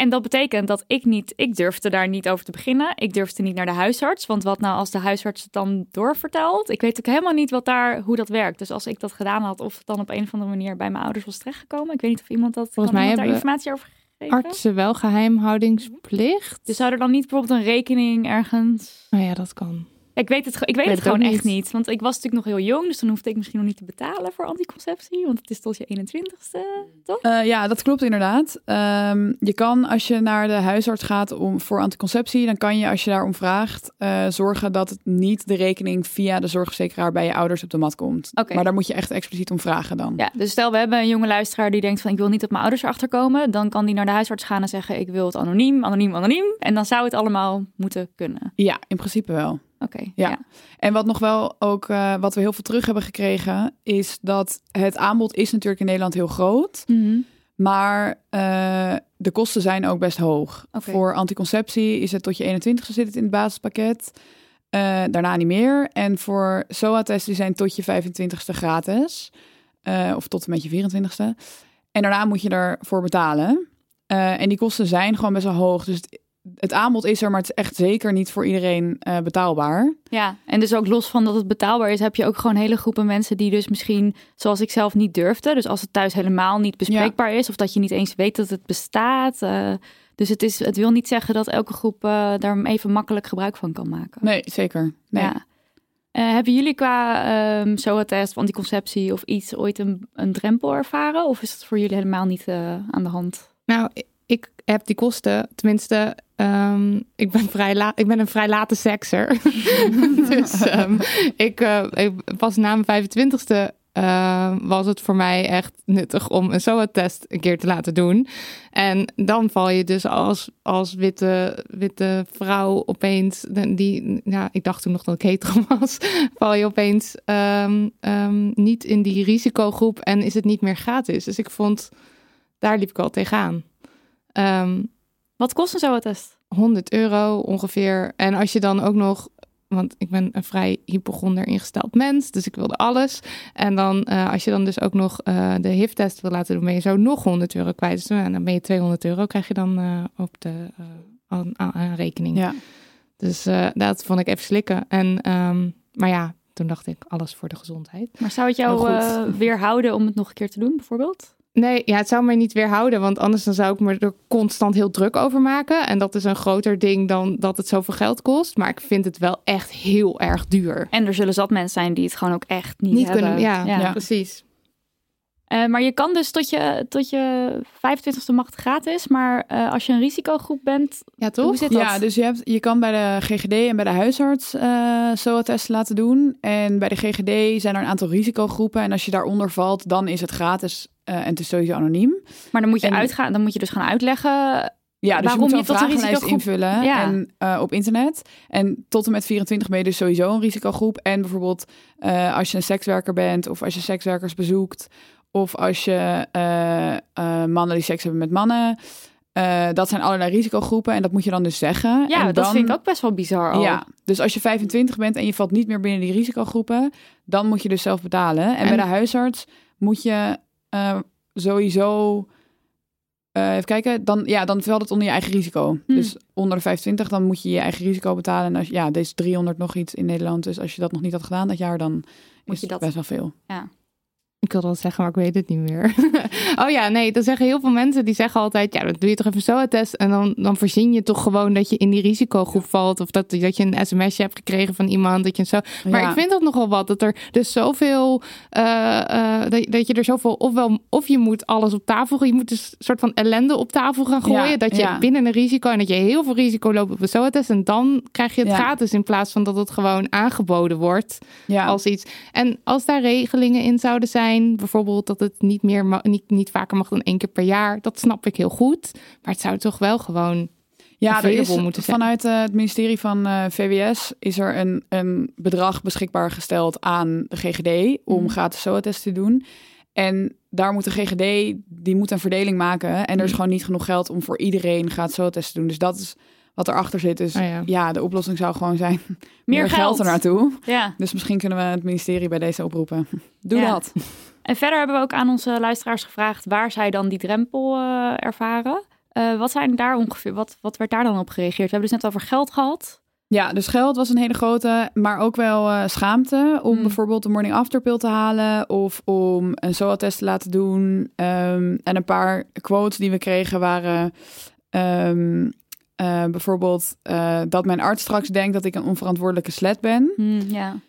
En dat betekent dat ik niet, ik durfde daar niet over te beginnen. Ik durfde niet naar de huisarts. Want wat nou als de huisarts het dan doorvertelt? Ik weet ook helemaal niet wat daar, hoe dat werkt. Dus als ik dat gedaan had, of het dan op een of andere manier bij mijn ouders was terechtgekomen. Ik weet niet of iemand dat Volgens mij daar informatie over gegeven. Artsen wel geheimhoudingsplicht. Dus zou er dan niet bijvoorbeeld een rekening ergens? Nou ja, dat kan. Ik weet het, ik weet het, het gewoon echt niet. Want ik was natuurlijk nog heel jong, dus dan hoefde ik misschien nog niet te betalen voor anticonceptie. Want het is tot je 21ste, toch? Uh, ja, dat klopt inderdaad. Um, je kan als je naar de huisarts gaat om, voor anticonceptie, dan kan je als je daarom vraagt uh, zorgen dat het niet de rekening via de zorgverzekeraar bij je ouders op de mat komt. Okay. Maar daar moet je echt expliciet om vragen dan. Ja, dus stel we hebben een jonge luisteraar die denkt van ik wil niet dat mijn ouders erachter komen. Dan kan die naar de huisarts gaan en zeggen ik wil het anoniem, anoniem, anoniem. En dan zou het allemaal moeten kunnen. Ja, in principe wel. Oké. Okay, ja. ja. En wat nog wel ook, uh, wat we heel veel terug hebben gekregen, is dat het aanbod is natuurlijk in Nederland heel groot. Mm -hmm. Maar uh, de kosten zijn ook best hoog. Okay. Voor anticonceptie is het tot je 21ste zit het in het basispakket. Uh, daarna niet meer. En voor SOA-testen zijn tot je 25ste gratis. Of tot en met je 24ste. En daarna moet je ervoor betalen. en die kosten zijn gewoon best wel hoog. Dus het, het aanbod is er, maar het is echt zeker niet voor iedereen uh, betaalbaar. Ja, en dus ook los van dat het betaalbaar is, heb je ook gewoon hele groepen mensen die dus misschien, zoals ik zelf, niet durfden. Dus als het thuis helemaal niet bespreekbaar ja. is, of dat je niet eens weet dat het bestaat. Uh, dus het, is, het wil niet zeggen dat elke groep uh, daar even makkelijk gebruik van kan maken. Nee, zeker. Nee. Ja. Uh, hebben jullie qua um, SOA-test of anticonceptie of iets ooit een, een drempel ervaren? Of is het voor jullie helemaal niet uh, aan de hand? Nou, ik heb die kosten, tenminste, um, ik, ben vrij ik ben een vrij late sekser. <laughs> dus ik, uh, ik, pas na mijn 25ste uh, was het voor mij echt nuttig om een SOA-test een keer te laten doen. En dan val je dus als, als witte, witte vrouw opeens, die, ja, ik dacht toen nog dat ik hetero <laughs> was, val je opeens niet in die risicogroep en is het niet meer gratis. Dus ik vond, daar liep ik al tegenaan. Um, Wat kost een SOA-test? 100 euro ongeveer. En als je dan ook nog want ik ben een vrij hypochonder ingesteld mens, dus ik wilde alles. En dan, uh, als je dan dus ook nog uh, de HIV-test wil laten doen, ben je zo nog 100 euro kwijt. Dus uh, dan ben je 200 euro, krijg je dan uh, op de aan, aan, rekening. Ja. Dus dat vond ik even slikken. En, um, maar ja, toen dacht ik, alles voor de gezondheid. Maar zou het jou weerhouden om het nog een keer te doen, bijvoorbeeld? Nee, ja, het zou mij niet weerhouden, want anders dan zou ik me er constant heel druk over maken. En dat is een groter ding dan dat het zoveel geld kost. Maar ik vind het wel echt heel erg duur. En er zullen zat mensen zijn die het gewoon ook echt niet, niet hebben. Kunnen, ja, ja. ja, precies. Uh, maar je kan dus tot je, tot je 25ste macht gratis. Maar uh, als je een risicogroep bent, ja, toch? hoe zit dat? Ja, dus je, hebt, je kan bij de GGD en bij de huisarts uh, SOA-testen laten doen. En bij de GGD zijn er een aantal risicogroepen. En als je daaronder valt, dan is het gratis uh, en het is sowieso anoniem. Maar dan moet je, en, uitgaan, dan moet je dus gaan uitleggen Ja, dus Waarom je je moet zo'n tot een vragenlijst risicogroep- invullen Ja. en, eh, op internet. En tot en met 24 ben je dus sowieso een risicogroep. En bijvoorbeeld eh, als je een sekswerker bent of als je sekswerkers bezoekt... of als je eh, eh, mannen die seks hebben met mannen... eh, dat zijn allerlei risicogroepen en dat moet je dan dus zeggen. Ja, en dat dan, vind ik ook best wel bizar al. Ja, dus als je 25 bent en je valt niet meer binnen die risicogroepen... dan moet je dus zelf betalen. En, En- bij de huisarts moet je sowieso... even kijken, dan, ja, dan valt het onder je eigen risico. Hm. Dus onder de 25, dan moet je je eigen risico betalen. En als, ja, deze 300 nog iets in Nederland. Dus als je dat nog niet had gedaan dat jaar, dan Moet is je het dat- best wel veel. Ik wilde wel zeggen, maar ik weet het niet meer. <laughs> oh ja, nee, dan zeggen heel veel mensen die zeggen altijd, ja, dan doe je toch even zo een test en dan, dan voorzien je toch gewoon dat je in die risicogroep valt of dat, dat je een sms'je hebt gekregen van iemand, dat je zo. Maar Ja. ik vind dat nogal wat, dat er dus zoveel, eh, dat, dat je er zoveel, ofwel, of je moet alles op tafel, gooien, je moet dus een soort van ellende op tafel gaan gooien, Ja, dat je ja. binnen een risico en dat je heel veel risico loopt op een SOA-test en dan krijg je het gratis in plaats van dat het gewoon aangeboden wordt Ja, als iets. En als daar regelingen in zouden zijn, bijvoorbeeld dat het niet meer niet, niet vaker mag dan één keer per jaar, dat snap ik heel goed. Maar het zou toch wel gewoon. Ja, er is, vanuit eh, het ministerie van eh, VWS is er een, een bedrag beschikbaar gesteld aan de GGD om Mhm. gratis SOA-test te doen. En daar moet de GGD, die moet een verdeling maken. En er is Mhm. gewoon niet genoeg geld om voor iedereen gratis SOA-test te doen. Dus dat is wat erachter zit. Dus Oh ja. ja. de oplossing zou gewoon zijn <laughs> Meer meer, geld geld. er naartoe. Ja. Dus misschien kunnen we het ministerie bij deze oproepen. <laughs> Doe Ja. dat. En verder hebben we ook aan onze luisteraars gevraagd waar zij dan die drempel eh, ervaren. Eh, wat zijn daar ongeveer, wat, wat werd daar dan op gereageerd? We hebben dus net over geld gehad. Ja, dus geld was een hele grote, maar ook wel eh, schaamte om Mm. bijvoorbeeld een morning after pill te halen of om een SOA-test te laten doen. Ehm, en een paar quotes die we kregen waren ehm, eh, bijvoorbeeld eh, dat mijn arts straks denkt dat ik een onverantwoordelijke slet ben. Hmm, ja.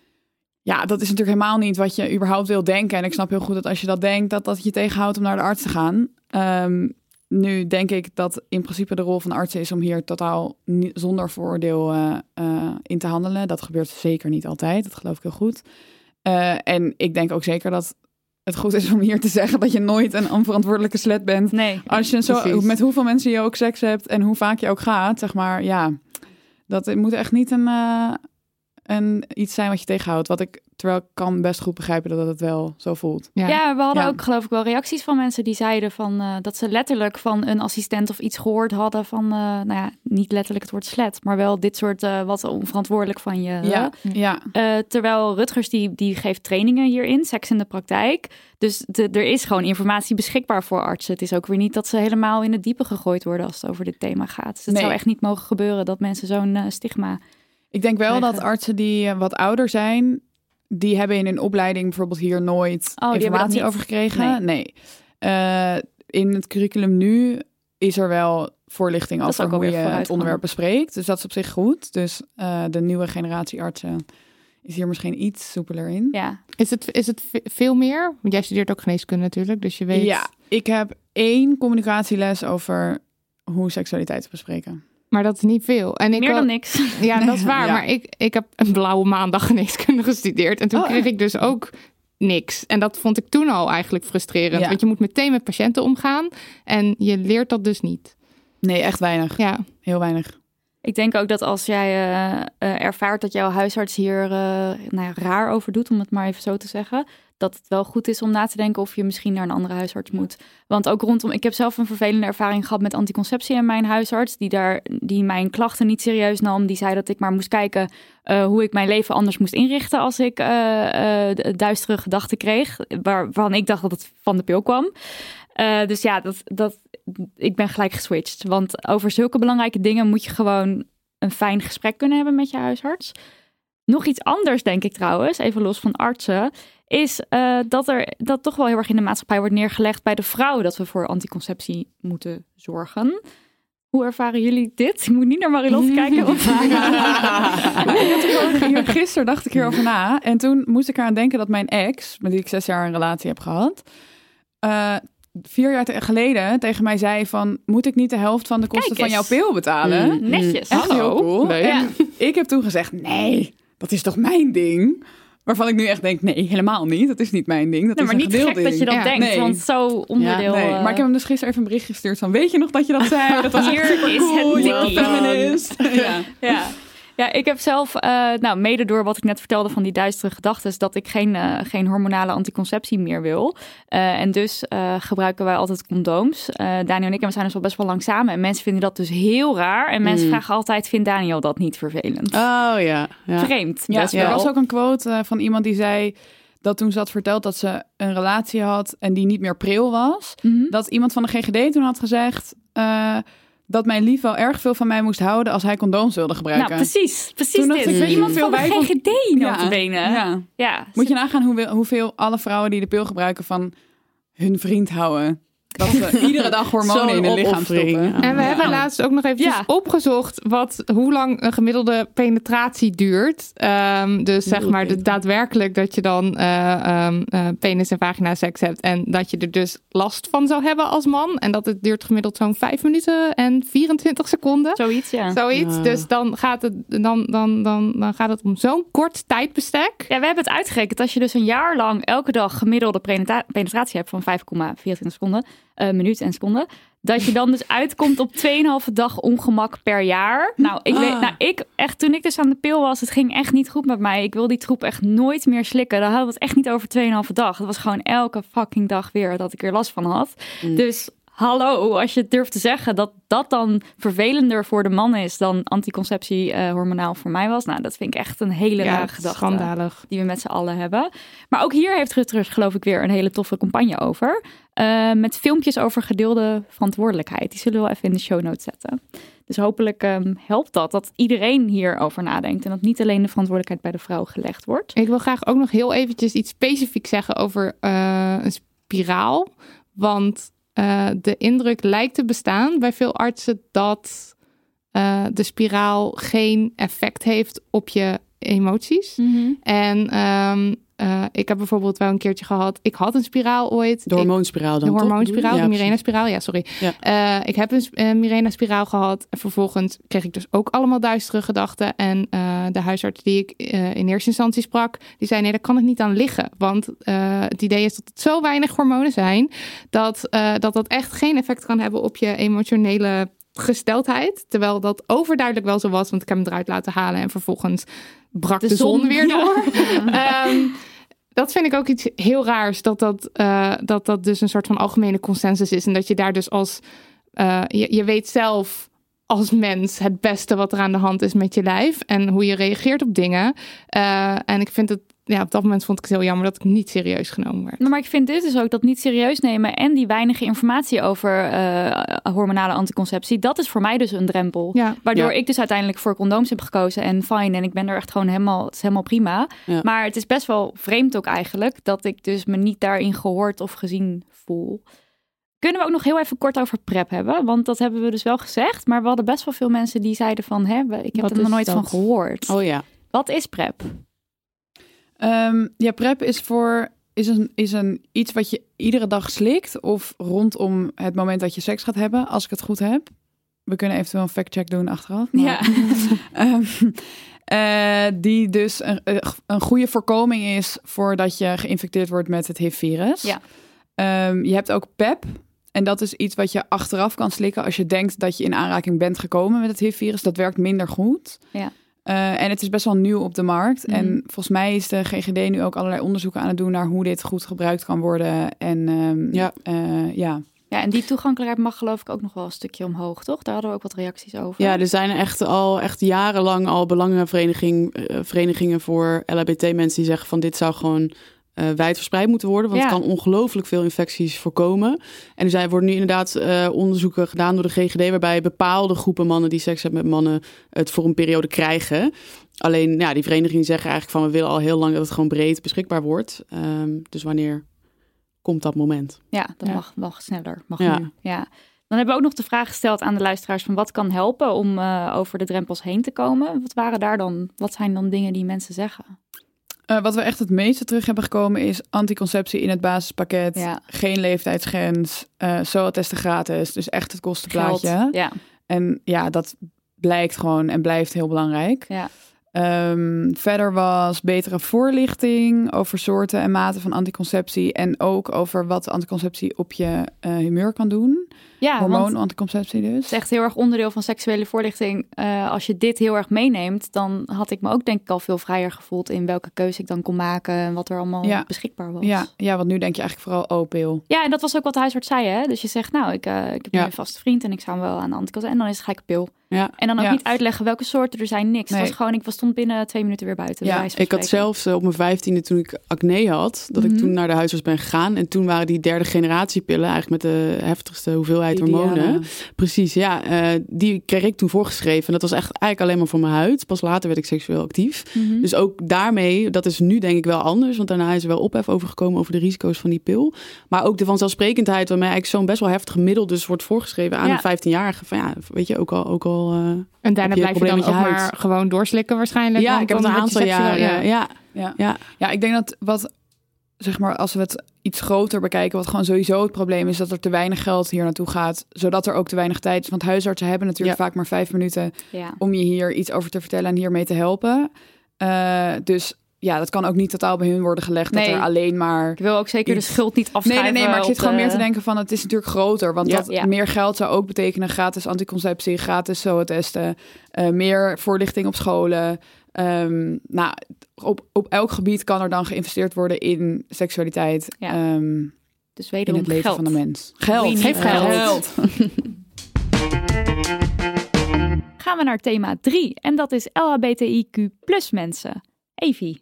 Ja, dat is natuurlijk helemaal niet wat je überhaupt wil denken. En ik snap heel goed dat als je dat denkt, dat dat je tegenhoudt om naar de arts te gaan. Ehm, nu denk ik dat in principe de rol van de artsen is om hier totaal zonder vooroordeel eh, in te handelen. Dat gebeurt zeker niet altijd, dat geloof ik heel goed. En ik denk ook zeker dat het goed is om hier te zeggen dat je nooit een onverantwoordelijke slet bent. Nee. Als je zo, Precies. met hoeveel mensen je ook seks hebt en hoe vaak je ook gaat, zeg maar, ja, dat moet echt niet een, eh, een iets zijn wat je tegenhoudt. Wat ik, terwijl ik kan best goed begrijpen dat het wel zo voelt. Ja. Ja, we hadden Ja. ook geloof ik wel reacties van mensen die zeiden van eh, dat ze letterlijk van een assistent of iets gehoord hadden van, eh, nou ja, niet letterlijk het woord slet, maar wel dit soort eh, wat onverantwoordelijk van je. Ja, ja. Eh, terwijl Rutgers die, die geeft trainingen hierin, seks in de praktijk. Dus de- er is gewoon informatie beschikbaar voor artsen. Het is ook weer niet dat ze helemaal in het diepe gegooid worden als het over dit thema gaat. Dus het Nee. zou echt niet mogen gebeuren dat mensen zo'n stigma. Ik denk wel Krijgen. dat artsen die wat ouder zijn, die hebben in hun opleiding bijvoorbeeld hier nooit Oh, informatie over gekregen. Nee. Eh, in het curriculum nu is er wel voorlichting over hoe je het onderwerp bespreekt. Dus dat is op zich goed. Dus eh, de nieuwe generatie artsen is hier misschien iets soepeler in. Ja, Is, het, is het ve- veel meer? Want jij studeert ook geneeskunde natuurlijk, dus je weet. Ja, ik heb één communicatieles over hoe seksualiteit te bespreken. Maar dat is niet veel. En ik meer dan niks. <laughs> Ja, dat is waar. <laughs> Ja. Maar ik, ik heb een blauwe maandag geneeskunde <laughs> gestudeerd. En toen Oh, kreeg ik dus ook niks. En dat vond ik toen al eigenlijk frustrerend. Ja. Want je moet meteen met patiënten omgaan. En je leert dat dus niet. Nee, echt weinig. Ja, Heel weinig. Ik denk ook dat als jij eh, eh, ervaart dat jouw huisarts hier eh, nou ja, raar over doet, om het maar even zo te zeggen, dat het wel goed is om na te denken of je misschien naar een andere huisarts moet. Want ook rondom, ik heb zelf een vervelende ervaring gehad met anticonceptie en mijn huisarts, die, daar, die mijn klachten niet serieus nam. Die zei dat ik maar moest kijken eh, hoe ik mijn leven anders moest inrichten als ik eh, eh, duistere gedachten kreeg, waar- waarvan ik dacht dat het van de pil kwam. Dus ja, dat, dat, ik ben gelijk geswitcht. Want over zulke belangrijke dingen moet je gewoon een fijn gesprek kunnen hebben met je huisarts. Nog iets anders, denk ik trouwens, even los van artsen, is eh, dat er dat toch wel heel erg in de maatschappij wordt neergelegd bij de vrouw dat we voor anticonceptie moeten zorgen. Hoe ervaren jullie dit? Ik moet niet naar Marilotte <laughs> kijken. <laughs> Of... Gisteren dacht ik hierover na. En toen moest ik eraan denken dat mijn ex, met wie ik zes jaar een relatie heb gehad, eh, vier jaar te- geleden tegen mij zei van, moet ik niet de helft van de kosten van jouw pil betalen? Netjes. Echt heel cool. En ik heb toen gezegd, nee, dat is toch mijn ding? Waarvan ik nu echt denk, nee, helemaal niet. Dat is niet mijn ding. Dat Nee, is maar een niet gedeeld gek dat je ding. dat Ja. denkt, Nee. want zo onderdeel... Nee, eh, maar ik heb hem dus gisteren even een bericht gestuurd van... weet je nog dat je dat zei? <laughs> Dat was Hier super is cool. het dikkie. feminist. <laughs> Ja. Ja. Ja, ik heb zelf, eh, nou, mede door wat ik net vertelde van die duistere gedachten, dat ik geen, eh, geen hormonale anticonceptie meer wil. Eh, en dus gebruiken wij altijd condooms. Daniel en ik en we zijn dus al best wel lang samen. En mensen vinden dat dus heel raar. En mensen Mm. vragen altijd, vindt Daniel dat niet vervelend? Oh ja. ja. Vreemd, Ja, er was ook een quote van iemand die zei... dat toen ze had verteld dat ze een relatie had... en die niet meer pril was... Mhm. dat iemand van de GGD toen had gezegd... dat mijn lief wel erg veel van mij moest houden... als hij condooms wilde gebruiken. Nou, precies. Precies dit. ik, Iemand hoeveel van de GGD. Ja. Ja. Ja. Moet je nagaan hoe, hoeveel alle vrouwen die de pil gebruiken... van hun vriend houden. Dat ze <laughs> iedere dag hormonen in hun lichaam stoppen. En we Ja. hebben laatst ook nog eventjes Ja. opgezocht wat, hoe lang een gemiddelde penetratie duurt. Ehm, dus zeg maar de, daadwerkelijk dat je dan eh, ehm, eh, penis en vagina seks hebt. En dat je er dus last van zou hebben als man. En dat het duurt gemiddeld zo'n 5 minuten en 24 seconden. Zoiets, ja. Zoiets. Ja. Dus dan gaat, het, dan, dan, dan, dan gaat het om zo'n kort tijdbestek. Ja, we hebben het uitgerekend. Als je dus een jaar lang elke dag gemiddelde penetra- penetratie hebt van 5,24 seconden, eh minuut en seconde, dat je dan dus uitkomt op 2,5 dag ongemak per jaar. Nou, ik weet, Ah. nou, ik echt, toen ik dus aan de pil was, het ging echt niet goed met mij. Ik wil die troep echt nooit meer slikken. Dan hadden we het echt niet over 2,5 dag. Het was gewoon elke fucking dag weer dat ik er last van had. Mm. Dus hallo, als je durft te zeggen dat dat dan vervelender voor de man is dan anticonceptie hormonaal voor mij was. Nou, dat vind ik echt een hele rare gedachte schandalig. die we met z'n allen hebben. Maar ook hier heeft Rutgers geloof ik weer een hele toffe campagne over. Eh, met filmpjes over gedeelde verantwoordelijkheid. Die zullen we wel even in de show notes zetten. Dus hopelijk ehm, helpt dat, dat iedereen hierover nadenkt. En dat niet alleen de verantwoordelijkheid bij de vrouw gelegd wordt. Ik wil graag ook nog heel eventjes iets specifiek zeggen over eh, een spiraal. Want eh, de indruk lijkt te bestaan bij veel artsen dat de spiraal geen effect heeft op je emoties. En ehm, eh, ik heb bijvoorbeeld wel een keertje gehad. Ik had een spiraal ooit. De hormoonspiraal dan, de hormoonspiraal, Ja, de. Mirena-spiraal, ja, sorry. Ja. Eh, ik heb een eh, Mirena-spiraal gehad. En vervolgens kreeg ik dus ook allemaal duistere gedachten. En eh, de huisarts die ik in eerste instantie sprak, die zei: nee, daar kan het niet aan liggen. Want het idee is dat het zo weinig hormonen zijn, dat, dat dat echt geen effect kan hebben op je emotionele gesteldheid. Terwijl dat overduidelijk wel zo was, want ik heb hem eruit laten halen en vervolgens brak de, De zon, zon, weer ja. door. <laughs> Dat vind ik ook iets heel raars. Dat dat, eh, dat dat dus een soort van algemene consensus is. En dat je daar dus als... eh, je, je weet zelf als mens het beste wat er aan de hand is met je lijf. En hoe je reageert op dingen. Eh, en ik vind het... Ja, op dat moment vond ik het heel jammer dat ik niet serieus genomen werd. Maar ik vind dit dus ook dat niet serieus nemen en die weinige informatie over eh, hormonale anticonceptie, dat is voor mij dus een drempel. Ja. Waardoor Ja. ik dus uiteindelijk voor condooms heb gekozen en fijn. En ik ben er echt gewoon helemaal, het is helemaal prima. Ja. Maar het is best wel vreemd ook eigenlijk dat ik dus me niet daarin gehoord of gezien voel. Kunnen we ook nog heel even kort over PrEP hebben? Want dat hebben we dus wel gezegd. Maar we hadden best wel veel mensen die zeiden van... Hè, ik heb Wat er nog nooit dat? van gehoord. Oh ja. Wat is PrEP? Ehm, ja, PrEP is voor is een, is een iets wat je iedere dag slikt of rondom het moment dat je seks gaat hebben, als ik het goed heb. We kunnen eventueel een factcheck doen achteraf. maar- Ja. <laughs> Ehm, eh, die dus een, een goede voorkoming is voordat je geïnfecteerd wordt met het HIV-virus. Ja. Ehm, je hebt ook PEP. En dat is iets wat je achteraf kan slikken als je denkt dat je in aanraking bent gekomen met het HIV-virus. Dat werkt minder goed. Ja. Eh, en het is best wel nieuw op de markt. Mhm. En volgens mij is de GGD nu ook allerlei onderzoeken aan het doen naar hoe dit goed gebruikt kan worden. En ehm, Ja. eh, ja. Ja, en die toegankelijkheid mag geloof ik ook nog wel een stukje omhoog, toch? Daar hadden we ook wat reacties over. Ja, er zijn echt al echt jarenlang al belangenvereniging, eh, verenigingen voor LHBT-mensen die zeggen van dit zou gewoon eh wijdverspreid moeten worden. Want Ja. het kan ongelooflijk veel infecties voorkomen. En er zijn, worden nu inderdaad eh, onderzoeken gedaan door de GGD waarbij bepaalde groepen mannen die seks hebben met mannen het voor een periode krijgen. Alleen ja, die verenigingen zeggen eigenlijk van we willen al heel lang dat het gewoon breed beschikbaar wordt. Ehm, dus wanneer komt dat moment? Ja, dat Ja. mag sneller. Mag Ja. nu. Ja. Dan hebben we ook nog de vraag gesteld aan de luisteraars van wat kan helpen om eh, over de drempels heen te komen. Wat waren daar dan? Wat zijn dan dingen die mensen zeggen? Eh, wat we echt het meeste terug hebben gekomen is anticonceptie in het basispakket. Ja. Geen leeftijdsgrens. eh SOA-testen gratis. Dus echt het kostenplaatje. Geld. Ja. En ja, dat blijkt gewoon en blijft heel belangrijk. Ja. Ehm, verder was betere voorlichting over soorten en maten van anticonceptie. En ook over wat anticonceptie op je uh, humeur kan doen. Ja, Hormoon-anticonceptie dus. Het is echt heel erg onderdeel van seksuele voorlichting. Uh, als je dit heel erg meeneemt, dan had ik me ook denk ik al veel vrijer gevoeld in welke keuze ik dan kon maken en wat er allemaal ja. beschikbaar was. Ja, ja, want nu denk je eigenlijk vooral oh, pil. Ja, en dat was ook wat de huisarts zei, hè? Dus je zegt, nou, ik, uh, ik heb ja. een vaste vriend en ik zou hem wel aan de anticonceptie. En dan is het gelijk pil. Ja. En dan ook ja. niet uitleggen welke soorten er zijn, niks. Nee. Het was gewoon, ik was stond binnen twee minuten weer buiten. Ja, ik had zelfs uh, op mijn vijftiende, toen ik acne had, dat mm -hmm. ik toen naar de huisarts ben gegaan. En toen waren die derde generatie pillen, eigenlijk met de heftigste hoeveelheid Ideale. hormonen. Precies, ja. Uh, die kreeg ik toen voorgeschreven. En dat was echt eigenlijk alleen maar voor mijn huid. Pas later werd ik seksueel actief. Mhm. Mm -hmm. Dus ook daarmee, dat is nu denk ik wel anders. Want daarna is er wel ophef overgekomen over de risico's van die pil. Maar ook de vanzelfsprekendheid waarmee eigenlijk zo'n best wel heftig gemiddel dus wordt voorgeschreven aan Ja. een 15-jarige. Van ja, weet je, ook al... Ook al uh, En daarna blijf je probleem dan ook huid. maar gewoon doorslikken waarschijnlijk. ja, ik heb een aantal jaren. Ja, Ja. ja. Ja, ik denk dat wat, zeg maar, als we het iets groter bekijken, wat gewoon sowieso het probleem is, dat er te weinig geld hier naartoe gaat, zodat er ook te weinig tijd is. Want huisartsen hebben natuurlijk Ja. vaak maar vijf minuten Ja. om je hier iets over te vertellen en hiermee te helpen. Uh, dus ja, dat kan ook niet totaal bij hun worden gelegd, Nee. dat er alleen maar... Ik wil ook zeker Iets- de schuld niet Nee, afschrijven. nee, nee, maar ik zit gewoon meer te denken van, het is natuurlijk groter. Want Ja. dat Ja. meer geld zou ook betekenen gratis anticonceptie, gratis SOA-testen, eh, meer voorlichting op scholen. Ehm, nou, op, op elk gebied kan er dan geïnvesteerd worden in seksualiteit. Ja. ehm, Dus in het leven geld. van de mens. Geld. Geef geld. geld. <laughs> Gaan we naar thema 3. En dat is LHBTIQ plus mensen. Evie.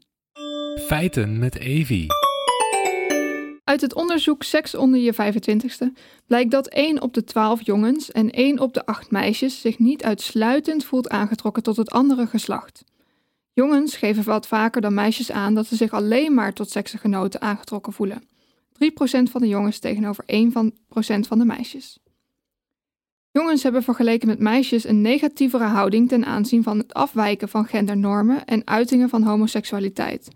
Feiten met Evi. Uit het onderzoek Seks onder je 25ste blijkt dat 1 op de 12 jongens en 1 op de 8 meisjes zich niet uitsluitend voelt aangetrokken tot het andere geslacht. Jongens geven wat vaker dan meisjes aan dat ze zich alleen maar tot seksgenoten aangetrokken voelen. 3% van de jongens tegenover 1% van, de meisjes. Jongens hebben vergeleken met meisjes een negatievere houding ten aanzien van het afwijken van gendernormen en uitingen van homoseksualiteit.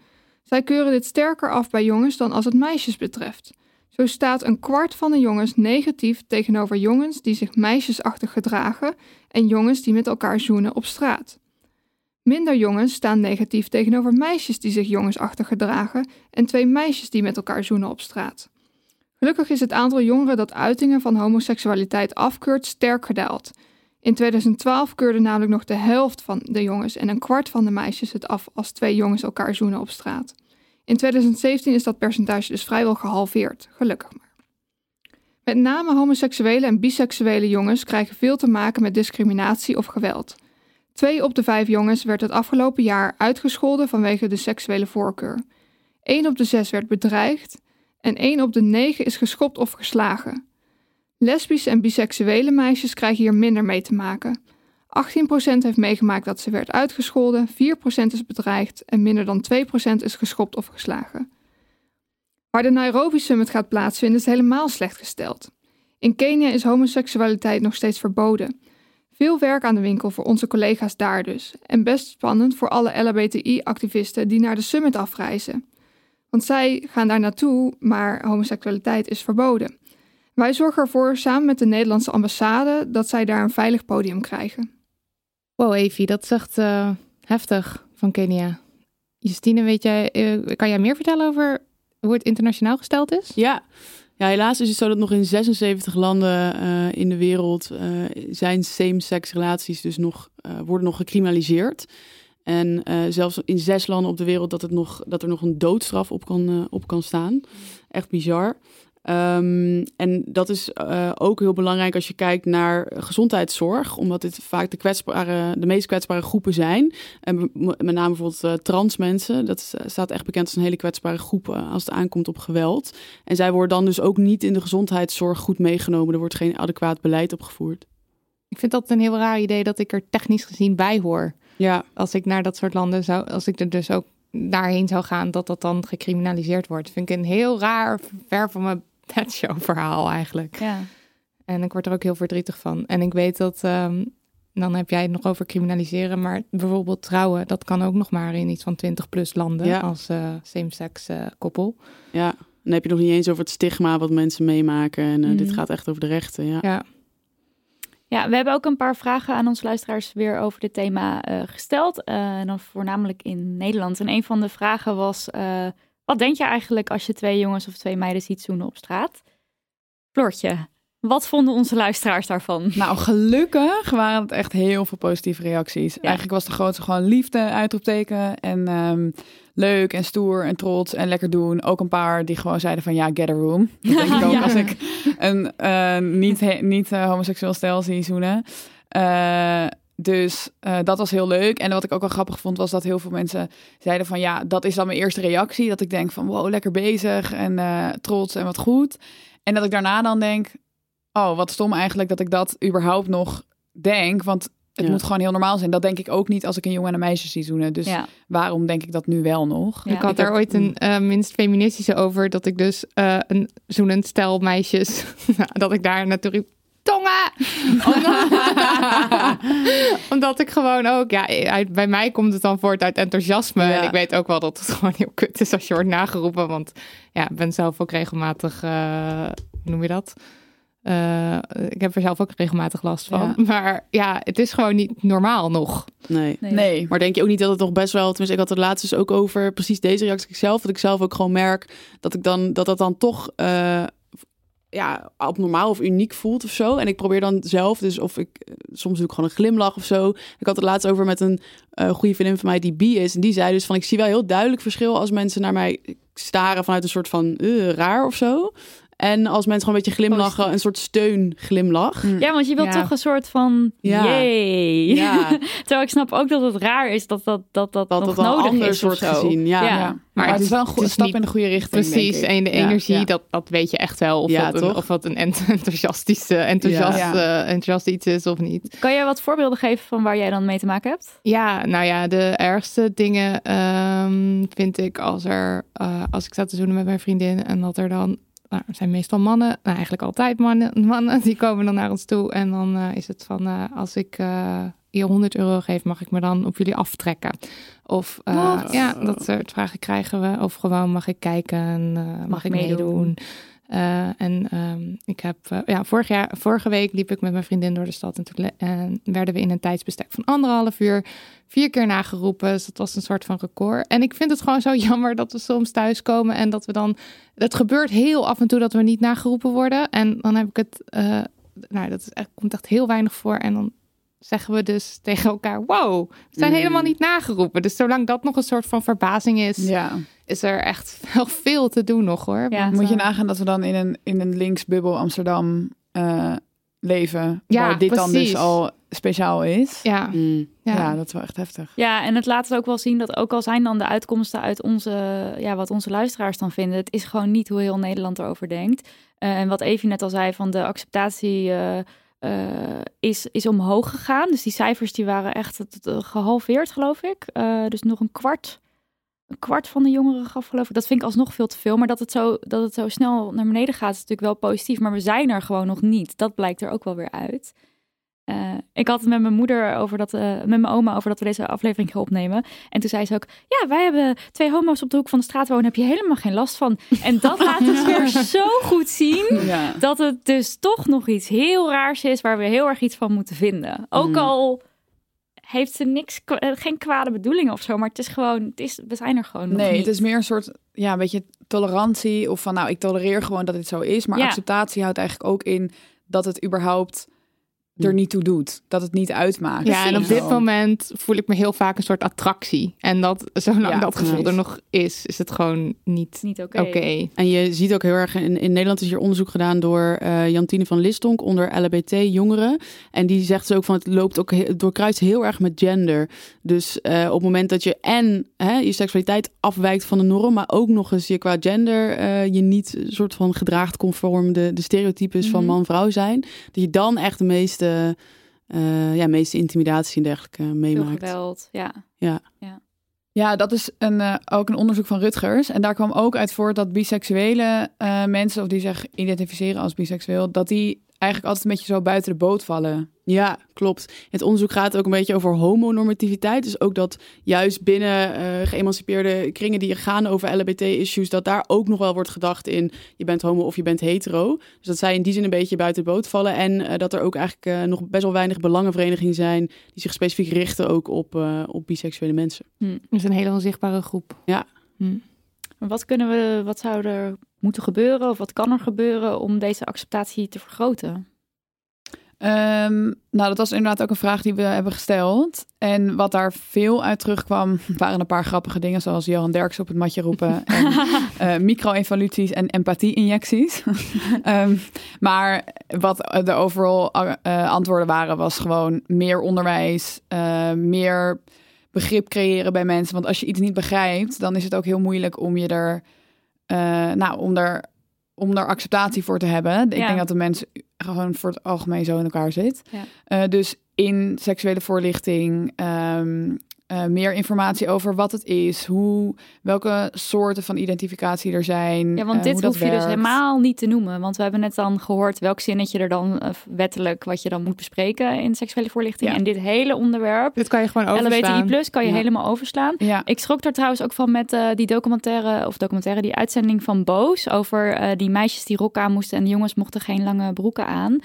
Zij keuren dit sterker af bij jongens dan als het meisjes betreft. Zo staat een kwart van de jongens negatief tegenover jongens die zich meisjesachtig gedragen en jongens die met elkaar zoenen op straat. Minder jongens staan negatief tegenover meisjes die zich jongensachtig gedragen en twee meisjes die met elkaar zoenen op straat. Gelukkig is het aantal jongeren dat uitingen van homoseksualiteit afkeurt sterk gedaald. In 2012 keurde namelijk nog de helft van de jongens en een kwart van de meisjes het af als twee jongens elkaar zoenen op straat. In 2017 is dat percentage dus vrijwel gehalveerd, gelukkig maar. Met name homoseksuele en biseksuele jongens krijgen veel te maken met discriminatie of geweld. Twee op de vijf jongens werd het afgelopen jaar uitgescholden vanwege de seksuele voorkeur. Eén op de zes werd bedreigd en één op de negen is geschopt of geslagen. Lesbische en biseksuele meisjes krijgen hier minder mee te maken. 18% heeft meegemaakt dat ze werd uitgescholden, 4% is bedreigd en minder dan 2% is geschopt of geslagen. Waar de Nairobi Summit gaat plaatsvinden is helemaal slecht gesteld. In Kenia is homoseksualiteit nog steeds verboden. Veel werk aan de winkel voor onze collega's daar dus. En best spannend voor alle LHBTI-activisten die naar de summit afreizen. Want zij gaan daar naartoe, maar homoseksualiteit is verboden. Wij zorgen ervoor samen met de Nederlandse ambassade dat zij daar een veilig podium krijgen. Wow, Evie, dat is echt eh, heftig van Kenia. Justine, weet jij, eh, kan jij meer vertellen over hoe het internationaal gesteld is? Ja. Ja, helaas is het zo dat nog in 76 landen uh, in de wereld uh, zijn same-sex relaties dus nog, uh, worden nog gecriminaliseerd. En zelfs in zes landen op de wereld dat, het nog, dat er nog een doodstraf op kan, op kan staan. Echt bizar. Um, en dat is uh, ook heel belangrijk als je kijkt naar gezondheidszorg, omdat dit vaak de, kwetsbare, de meest kwetsbare groepen zijn. En met name bijvoorbeeld uh, trans mensen. Dat staat echt bekend als een hele kwetsbare groep uh, als het aankomt op geweld. En zij worden dan dus ook niet in de gezondheidszorg goed meegenomen. Er wordt geen adequaat beleid opgevoerd. Ik vind dat een heel raar idee dat ik er technisch gezien bij hoor. Ja. Als ik naar dat soort landen zou, als ik er dus ook daarheen zou gaan, dat dat dan gecriminaliseerd wordt. Vind ik een heel raar, ver van mijn <laughs> show verhaal eigenlijk. Ja. En ik word er ook heel verdrietig van. En ik weet dat, um, dan heb jij het nog over criminaliseren, maar bijvoorbeeld trouwen, dat kan ook nog maar in iets van 20 plus landen ja. als uh, same-sex uh, koppel. Ja, dan heb je nog niet eens over het stigma wat mensen meemaken. En uh, mm. dit gaat echt over de rechten. Ja. ja. Ja, we hebben ook een paar vragen aan onze luisteraars weer over dit thema eh, gesteld. Eh, en dan voornamelijk in Nederland. En een van de vragen was: eh, wat denk je eigenlijk als je twee jongens of twee meiden ziet zoenen op straat? Floortje, wat vonden onze luisteraars daarvan? Nou, gelukkig waren het echt heel veel positieve reacties. Eigenlijk was de grootste gewoon liefde, uitroepteken. En ehm, leuk en stoer en trots en lekker doen. Ook een paar die gewoon zeiden van ja, get a room. <laughs> Dat denk ik ook Ja. als ik een eh, niet, niet eh, homoseksueel stel zie zoenen. Eh, dus eh, dat was heel leuk. En wat ik ook wel grappig vond, was dat heel veel mensen zeiden van ja, dat is dan mijn eerste reactie. Dat ik denk van wow, lekker bezig en eh, trots en wat goed. En dat ik daarna dan denk, oh, wat stom eigenlijk dat ik dat überhaupt nog denk. Want het Ja. moet gewoon heel normaal zijn. Dat denk ik ook niet als ik een jongen en een meisje zie zoenen. Dus Ja. waarom denk ik dat nu wel nog? Ja. ik had daar ooit een eh, minst feministische over dat ik dus eh, een zoenend stel meisjes, <laughs> dat ik daar natuurlijk tongen! Omdat, <laughs> <laughs> omdat ik gewoon ook, ja, uit, bij mij komt het dan voort uit enthousiasme. Ja. En ik weet ook wel dat het <laughs> gewoon heel kut is als je wordt nageroepen. Want ja, ik ben zelf ook regelmatig, eh, hoe noem je dat? Eh, ik heb er zelf ook regelmatig last van. Ja. Maar ja, het is gewoon niet normaal nog. Nee. Nee. Nee. Maar denk je ook niet dat het nog best wel... Tenminste, ik had het laatst dus ook over precies deze reactie zelf. Dat ik zelf ook gewoon merk dat ik dan, dat, dat dan toch... eh, ja, abnormaal of uniek voelt of zo. En ik probeer dan zelf, dus of ik eh, soms doe ik gewoon een glimlach of zo. Ik had het laatst over met een eh goede vriendin van mij die bi is. En die zei dus van, ik zie wel heel duidelijk verschil als mensen naar mij staren vanuit een soort van eh, raar of zo. En als mensen gewoon een beetje glimlachen, een soort steun glimlach. Mm. Ja, want je wilt Ja. toch een soort van Ja. yay. Ja, <laughs> Terwijl ik snap ook dat het raar is dat dat, dat, dat, dat nog het een nodig ander is of soort zo. gezien. Ja, Ja. Ja. Maar, het het is wel een goede stap niet in de goede richting. Precies, denk ik. en de energie, Ja. Dat, dat weet je echt wel. Of, Ja, dat, een, of dat een ent- <laughs> enthousiastische, enthousiast, Ja. eh, enthousiast iets is of niet. Kan jij wat voorbeelden geven van waar jij dan mee te maken hebt? Ja, nou ja, de ergste dingen ehm, vind ik als er, eh, als ik sta te zoenen met mijn vriendin en dat er dan, nou, het zijn meestal mannen, nou eigenlijk altijd mannen, <laughs> mannen, die komen dan naar ons toe en dan eh, is het van, eh, als ik eh je 100 euro geef, mag ik me dan op jullie aftrekken? Of ja, dat soort vragen krijgen we. Of gewoon mag ik kijken, en, eh, mag, ik meedoen? meedoen? Eh, en ehm, ik heb, eh, ja, vorig jaar, vorige week liep ik met mijn vriendin door de stad en werden we in een tijdsbestek van anderhalf uur vier keer nageroepen. Dus dat was een soort van record. En ik vind het gewoon zo <laughs> jammer dat we soms thuiskomen en dat we dan, het gebeurt heel af en toe dat we niet nageroepen worden. En dan heb ik het, eh, nou, dat is echt, komt echt heel weinig voor. En dan zeggen we dus tegen elkaar, wow, we zijn Mm. helemaal niet nageroepen. Dus zolang dat nog een soort van verbazing is, Ja. is er echt wel veel te doen nog hoor. Ja. Want, Moet je eh, nagaan dat we dan in een, in een linksbubbel Amsterdam eh, leven. Ja, waar dit dan dus al speciaal is. Ja, Mm. ja. Ja, dat is wel echt heftig. Ja, en het laat het ook wel zien dat ook al zijn dan de uitkomsten uit onze, ja, wat onze luisteraars dan vinden, het is gewoon niet hoe heel Nederland erover denkt. Eh, en wat Evie net al zei, van de acceptatie eh, eh, is, is omhoog gegaan. Dus die cijfers die waren echt het, gehalveerd, geloof ik. Eh, dus nog een kwart, een kwart van de jongeren gaf, geloof ik. Dat vind ik alsnog veel te veel. Maar dat het, zo, dat het zo snel naar beneden gaat, is natuurlijk wel positief. Maar we zijn er gewoon nog niet. Dat blijkt er ook wel weer uit. Eh, ik had het met mijn moeder over dat, eh, met mijn oma over dat we deze aflevering gaan opnemen. En toen zei ze ook: Ja, wij hebben twee homo's op de hoek van de straat wonen, heb je helemaal geen last van. En dat laat het <laughs> weer zo goed zien Ja. dat het dus toch nog iets heel raars is waar we heel erg iets van moeten vinden. Ook Mm. al heeft ze niks, eh, geen kwade bedoelingen of zo, maar het is gewoon, het is, we zijn er gewoon nog Nee, niet. het is meer een soort, ja, een beetje tolerantie. Of van, nou, ik tolereer gewoon dat dit zo is. Maar Ja. acceptatie houdt eigenlijk ook in dat het überhaupt er niet toe doet. Dat het niet uitmaakt. Ja, en op dit moment voel ik me heel vaak een soort attractie. En dat, zolang Ja, dat gevoel er nog is, is het gewoon niet niet oké. oké. En je ziet ook heel erg, in, in Nederland is hier onderzoek gedaan door eh, Jantine van Listonk onder LHBT-jongeren. En die zegt ze ook van het loopt ook he- doorkruist heel erg met gender. Dus eh, op het moment dat je en hè, je seksualiteit afwijkt van de norm, maar ook nog eens je qua gender eh, je niet een soort van gedraagt conform de, de stereotypes van Mhm. man-vrouw zijn, dat je dan echt de meeste, eh, ja, meeste intimidatie en dergelijke Veel meemaakt. geweld, ja. Ja, dat is een, eh, ook een onderzoek van Rutgers. En daar kwam ook uit voort dat biseksuele eh, mensen, of die zich identificeren als biseksueel, dat die eigenlijk altijd een beetje zo buiten de boot vallen Ja, klopt. Het onderzoek gaat ook een beetje over homonormativiteit. Dus ook dat juist binnen uh, geëmancipeerde kringen die gaan over LHBT-issues, dat daar ook nog wel wordt gedacht in je bent homo of je bent hetero. Dus dat zij in die zin een beetje buiten de boot vallen. En uh, dat er ook eigenlijk uh, nog best wel weinig belangenverenigingen zijn die zich specifiek richten ook op, op biseksuele mensen. Hm. Dat is een hele onzichtbare groep. Ja. Hm. Wat kunnen we, wat zou er moeten gebeuren of wat kan er gebeuren om deze acceptatie te vergroten? Um, nou, dat was inderdaad ook een vraag die we hebben gesteld. En wat daar veel uit terugkwam, <laughs> waren een paar grappige dingen, zoals Johan Derks op het matje roepen. <laughs> en uh, micro-evoluties en empathie-injecties. um, <laughs> maar wat de overal uh, antwoorden waren, was gewoon meer onderwijs, uh, meer begrip creëren bij mensen. Want als je iets niet begrijpt, dan is het ook heel moeilijk om je er, nou, om er om daar acceptatie voor te hebben. Ik denk dat de mensen gewoon voor het algemeen zo in elkaar zit. Ja. Uh, dus in seksuele voorlichting, um, uh, meer informatie over wat het is, hoe, welke soorten van identificatie er zijn. Ja, want uh, dit hoef je werkt. dus helemaal niet te noemen. Want we hebben net dan gehoord welk zinnetje er dan wettelijk wat je dan moet bespreken in seksuele voorlichting. Ja. En dit hele onderwerp, dit kan je gewoon overslaan. LBTI plus, kan je Ja. helemaal overslaan. Ja. Ik schrok daar trouwens ook van met eh, die documentaire, of documentaire, die uitzending van Boos over eh, die meisjes die rok aan moesten en de jongens mochten geen lange broeken aan.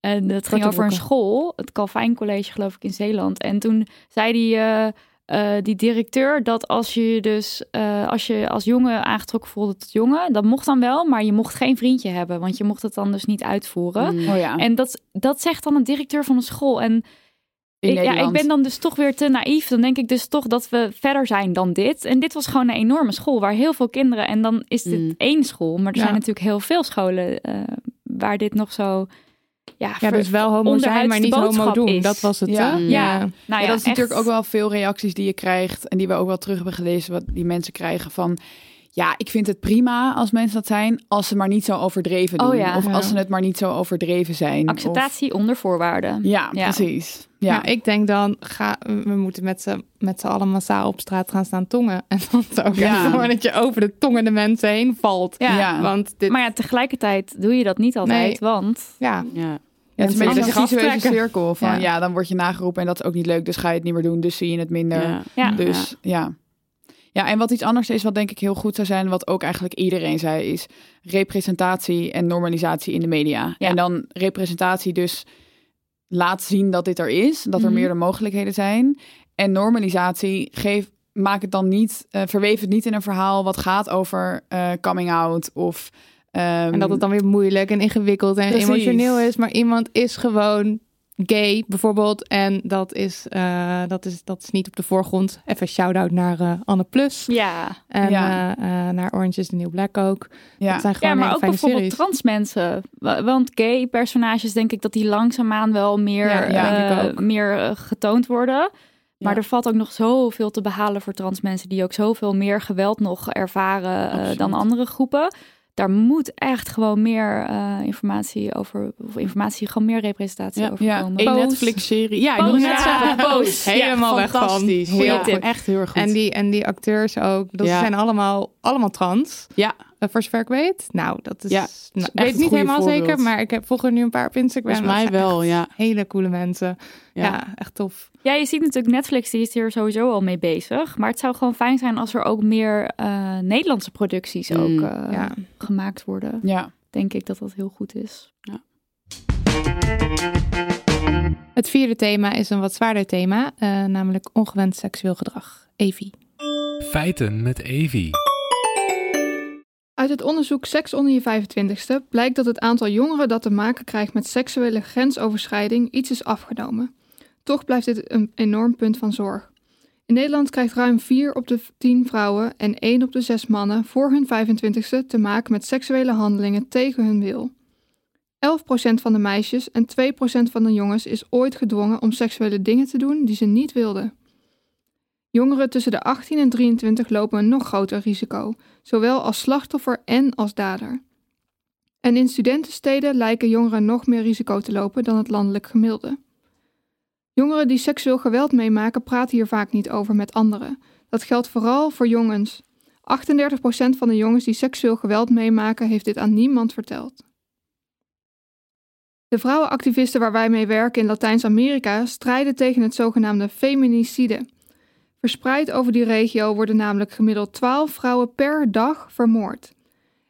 En dat ging over een school, het Calvijn College geloof ik in Zeeland. En toen zei die, eh, die directeur dat als je je dus eh, als je als jongen aangetrokken voelde tot jongen, dat mocht dan wel, maar je mocht geen vriendje hebben, want je mocht het dan dus niet uitvoeren. Mm. Oh ja, En dat, dat zegt dan een directeur van een school. En ik, ja, ik ben dan dus toch weer te naïef. Dan denk ik dus toch dat we verder zijn dan dit. En dit was gewoon een enorme school waar heel veel kinderen. En dan is dit Mm. één school. Maar er Ja. zijn natuurlijk heel veel scholen eh, waar dit nog zo. Ja, dus wel homo zijn, maar niet homo doen. is. Dat was het, Ja. hè? Ja. Nou ja, ja, dat is echt. natuurlijk ook wel veel reacties die je krijgt en die we ook wel terug hebben gelezen, wat die mensen krijgen van. Ja, ik vind het prima als mensen dat zijn, als ze maar niet zo overdreven doen. Oh ja. Of Ja. als ze het maar niet zo overdreven zijn. Acceptatie onder voorwaarden. Ja, Ja. precies. Ja. Ja, ik denk dan, ga, we moeten met z'n, met z'n allen massaal op straat gaan staan tongen. En dan zou ik Ja. dat je over de tongen de mensen heen valt. Ja. Ja. Want dit, Maar ja, tegelijkertijd doe je dat niet altijd. Nee. Want ja, Ja. Ja, het is een beetje een cirkel van Ja. ja. dan word je nageroepen en dat is ook niet leuk, dus ga je het niet meer doen, dus zie je het minder. Ja. ja, Dus ja. Ja, en wat iets anders is, wat denk ik heel goed zou zijn, wat ook eigenlijk iedereen zei, is representatie en normalisatie in de media. Ja. En dan representatie dus laat zien dat dit er is, dat er Mhm. meerdere mogelijkheden zijn. En normalisatie geef, maak het dan niet, eh verweef het niet in een verhaal wat gaat over eh, coming out of... ehm, en dat het dan weer moeilijk en ingewikkeld en Precies. emotioneel is. Maar iemand is gewoon gay bijvoorbeeld. En dat is, eh, dat is, dat is niet op de voorgrond. Even shout-out naar eh, Anne Plus. ja. En Ja. eh, naar Orange is the New Black ook. ja. Dat zijn gewoon Ja, maar ook bijvoorbeeld series. trans mensen. Wa- Want gay personages denk ik dat die langzaamaan wel meer, Ja, ja, denk ik ook. meer getoond worden. Maar Ja. er valt ook nog zoveel te behalen voor trans mensen die ook zoveel meer geweld nog ervaren dan andere groepen. Daar moet echt gewoon meer eh, informatie over, of informatie, gewoon meer representatie Ja, over ja. komen. Een. Netflix-serie. Ja, ik wilde net zeggen. Boos. Helemaal weg van. fantastisch. Heel Ja. Echt heel erg goed. En die, en die acteurs ook. Dat Ja. zijn allemaal, allemaal trans. Ja. Eh, voor zover ik weet. Nou, dat is... Ja, nou, ik weet niet helemaal voorbeeld. zeker, maar ik heb volgens nu een paar op Instagram. Volgens mij wel, ja. Hele coole mensen. Ja, Ja. echt tof. Ja, je ziet natuurlijk Netflix, die is hier sowieso al mee bezig. Maar het zou gewoon fijn zijn als er ook meer eh, Nederlandse producties Mm, ook eh, ja. gemaakt worden. ja. Denk ik dat dat heel goed is. Het vierde thema is een wat zwaarder thema, eh, namelijk ongewenst seksueel gedrag. Evie. Feiten met Evi. Uit het onderzoek Seks onder je 25ste blijkt dat het aantal jongeren dat te maken krijgt met seksuele grensoverschrijding iets is afgenomen. Toch blijft dit een enorm punt van zorg. In Nederland krijgt ruim 4 op de 10 vrouwen en 1 op de 6 mannen voor hun 25ste te maken met seksuele handelingen tegen hun wil. 11% van de meisjes en 2% van de jongens is ooit gedwongen om seksuele dingen te doen die ze niet wilden. Jongeren tussen de 18 en 23 lopen een nog groter risico, zowel als slachtoffer en als dader. En in studentensteden lijken jongeren nog meer risico te lopen dan het landelijk gemiddelde. Jongeren die seksueel geweld meemaken praten hier vaak niet over met anderen. Dat geldt vooral voor jongens. 38% van de jongens die seksueel geweld meemaken heeft dit aan niemand verteld. De vrouwenactivisten waar wij mee werken in Latijns-Amerika strijden tegen het zogenaamde feminicide. Verspreid over die regio worden namelijk gemiddeld 12 vrouwen per dag vermoord.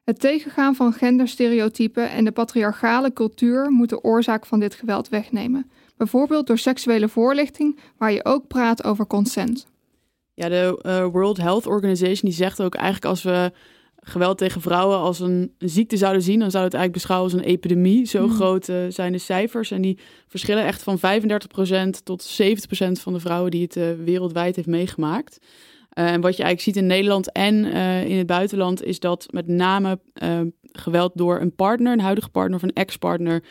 Het tegengaan van genderstereotypen en de patriarchale cultuur moet de oorzaak van dit geweld wegnemen. Bijvoorbeeld door seksuele voorlichting, waar je ook praat over consent. Ja, de uh, World Health Organization die zegt ook eigenlijk als we geweld tegen vrouwen als een, een ziekte zouden zien, dan zou het eigenlijk beschouwen als een epidemie. Zo Mhm. groot uh, zijn de cijfers. En die verschillen echt van 35% tot 70% van de vrouwen die het uh, wereldwijd heeft meegemaakt. Uh, en wat je eigenlijk ziet in Nederland en in het buitenland is dat met name geweld door een partner, een huidige partner of een ex-partner,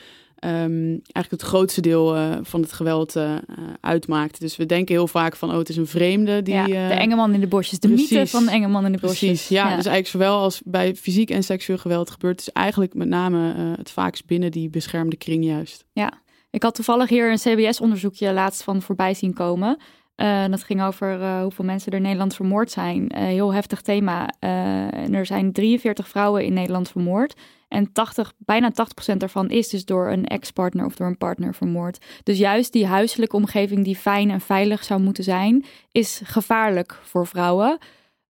um, eigenlijk het grootste deel uh, van het geweld uh, uitmaakt. Dus we denken heel vaak van, oh, het is een vreemde die... Ja, de enge man in de bosjes, de precies. mythe van de enge man in de bosjes. Precies, ja, ja. Dus eigenlijk zowel als bij fysiek en seksueel geweld gebeurt, is eigenlijk met name het vaakst binnen die beschermde kring juist. Ja, ik had toevallig hier een CBS-onderzoekje laatst van voorbij zien komen. Uh, dat ging over uh, hoeveel mensen er in Nederland vermoord zijn. Uh, heel heftig thema. en er zijn 43 vrouwen in Nederland vermoord. En 80, bijna 80% daarvan is dus door een ex-partner of door een partner vermoord. Dus juist die huiselijke omgeving die fijn en veilig zou moeten zijn, is gevaarlijk voor vrouwen.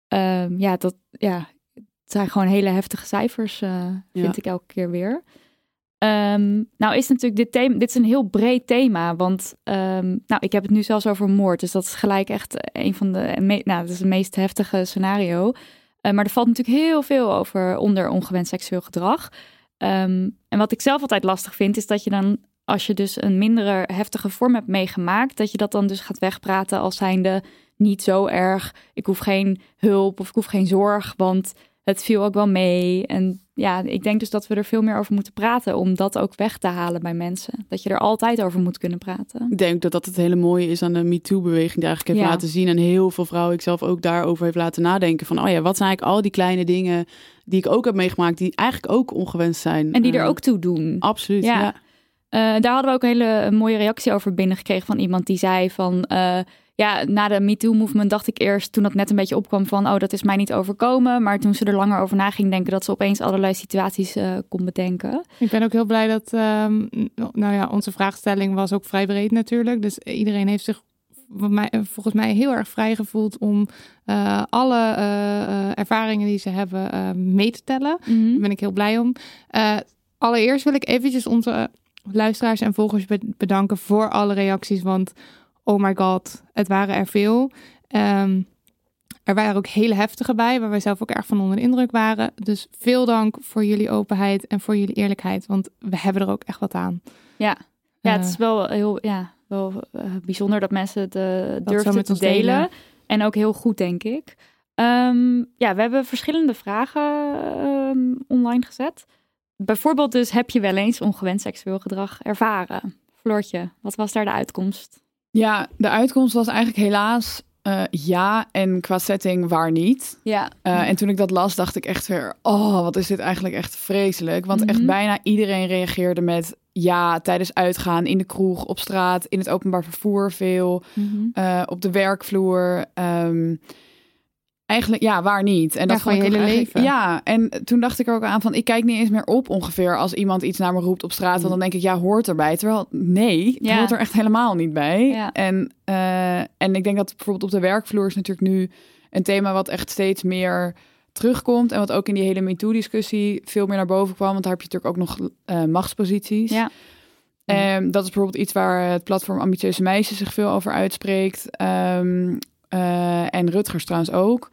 Ehm, ja, dat ja, het zijn gewoon hele heftige cijfers, vind ja. ik elke keer weer. Um, nou is natuurlijk dit thema, dit is een heel breed thema, want um, nou, ik heb het nu zelfs over moord, dus dat is gelijk echt een van de, me, nou, dat is het meest heftige scenario. Uh, maar er valt natuurlijk heel veel over onder ongewenst seksueel gedrag. Um, en wat ik zelf altijd lastig vind, is dat je dan, als je dus een mindere heftige vorm hebt meegemaakt, dat je dat dan dus gaat wegpraten als zijnde niet zo erg. Ik hoef geen hulp of ik hoef geen zorg, want het viel ook wel mee. En ja, ik denk dus dat we er veel meer over moeten praten om dat ook weg te halen bij mensen. Dat je er altijd over moet kunnen praten. Ik denk dat dat het hele mooie is aan de MeToo-beweging die eigenlijk heeft Ja. laten zien. En heel veel vrouwen, ik zelf ook daarover heeft laten nadenken. Van, oh ja, wat zijn eigenlijk al die kleine dingen die ik ook heb meegemaakt, die eigenlijk ook ongewenst zijn. En die er Eh, ook toe doen. Absoluut, Ja. ja. Eh, daar hadden we ook een hele mooie reactie over binnengekregen van iemand die zei van... eh, ja, na de MeToo-movement dacht ik eerst, toen dat net een beetje opkwam van... oh, dat is mij niet overkomen. Maar toen ze er langer over na ging denken... dat ze opeens allerlei situaties eh, kon bedenken. Ik ben ook heel blij dat, ehm, nou ja, onze vraagstelling was ook vrij breed natuurlijk. Dus iedereen heeft zich volgens mij heel erg vrij gevoeld om eh, alle eh, ervaringen die ze hebben mee te tellen. Daar ben ik heel blij om. Allereerst wil ik eventjes onze luisteraars en volgers be- bedanken voor alle reacties. Want oh my god, het waren er veel. Ehm, er waren ook hele heftige bij, waar wij zelf ook erg van onder de indruk waren. Dus veel dank voor jullie openheid en voor jullie eerlijkheid. Want we hebben er ook echt wat aan. Ja, ja het Eh, is wel heel ja, wel, eh, bijzonder dat mensen het eh, durfden met te delen. En ook heel goed, denk ik. Ehm, ja, we hebben verschillende vragen ehm, online gezet. Bijvoorbeeld dus, heb je wel eens ongewenst seksueel gedrag ervaren? Floortje, wat was daar de uitkomst? Ja, de uitkomst was eigenlijk helaas eh, ja en qua setting waar niet. Ja. Eh, en toen ik dat las, dacht ik echt weer, oh, wat is dit eigenlijk echt vreselijk. Want Mhm. echt bijna iedereen reageerde met ja tijdens uitgaan, in de kroeg, op straat, in het openbaar vervoer veel, eh, op de werkvloer. ehm, eigenlijk, ja, waar niet. En Ja, dat gewoon vond je hele eigenlijk- leven. Ja, en toen dacht ik er ook aan van, ik kijk niet eens meer op ongeveer als iemand iets naar me roept op straat. Want dan denk ik, ja, hoort erbij. Terwijl, nee, het Ja. hoort er echt helemaal niet bij. Ja. En, eh, en ik denk dat bijvoorbeeld op de werkvloer is natuurlijk nu een thema wat echt steeds meer terugkomt. En wat ook in die hele MeToo-discussie veel meer naar boven kwam. Want daar heb je natuurlijk ook nog eh, machtsposities. Ja. Ehm, dat is bijvoorbeeld iets waar het platform Ambitieuze Meisjes zich veel over uitspreekt. Ehm, eh, en Rutgers trouwens ook.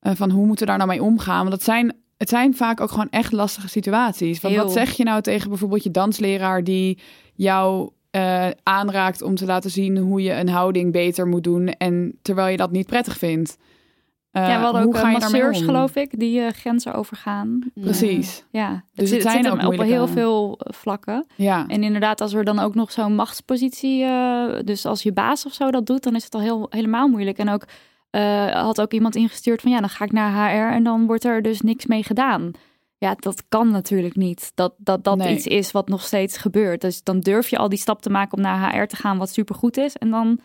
Eh, van hoe moeten we daar nou mee omgaan? Want dat zijn, het zijn vaak ook gewoon echt lastige situaties. Want Heel. wat zeg je nou tegen bijvoorbeeld je dansleraar die jou eh, aanraakt om te laten zien hoe je een houding beter moet doen. En terwijl je dat niet prettig vindt. Eh, ja, we hadden hoe ook eh, masseurs, geloof ik, die eh, grenzen overgaan. Precies. Ja, het, Dus het het zijn zit ook hem op heel veel vlakken. Ja. En inderdaad, als er dan ook nog zo'n machtspositie, eh, dus als je baas of zo dat doet, dan is het al heel, helemaal moeilijk. En ook eh, had ook iemand ingestuurd van ja, dan ga ik naar HR en dan wordt er dus niks mee gedaan. Ja, dat kan natuurlijk niet. Dat dat, dat Nee. iets is wat nog steeds gebeurt. Dus dan durf je al die stap te maken om naar HR te gaan, wat supergoed is. En dan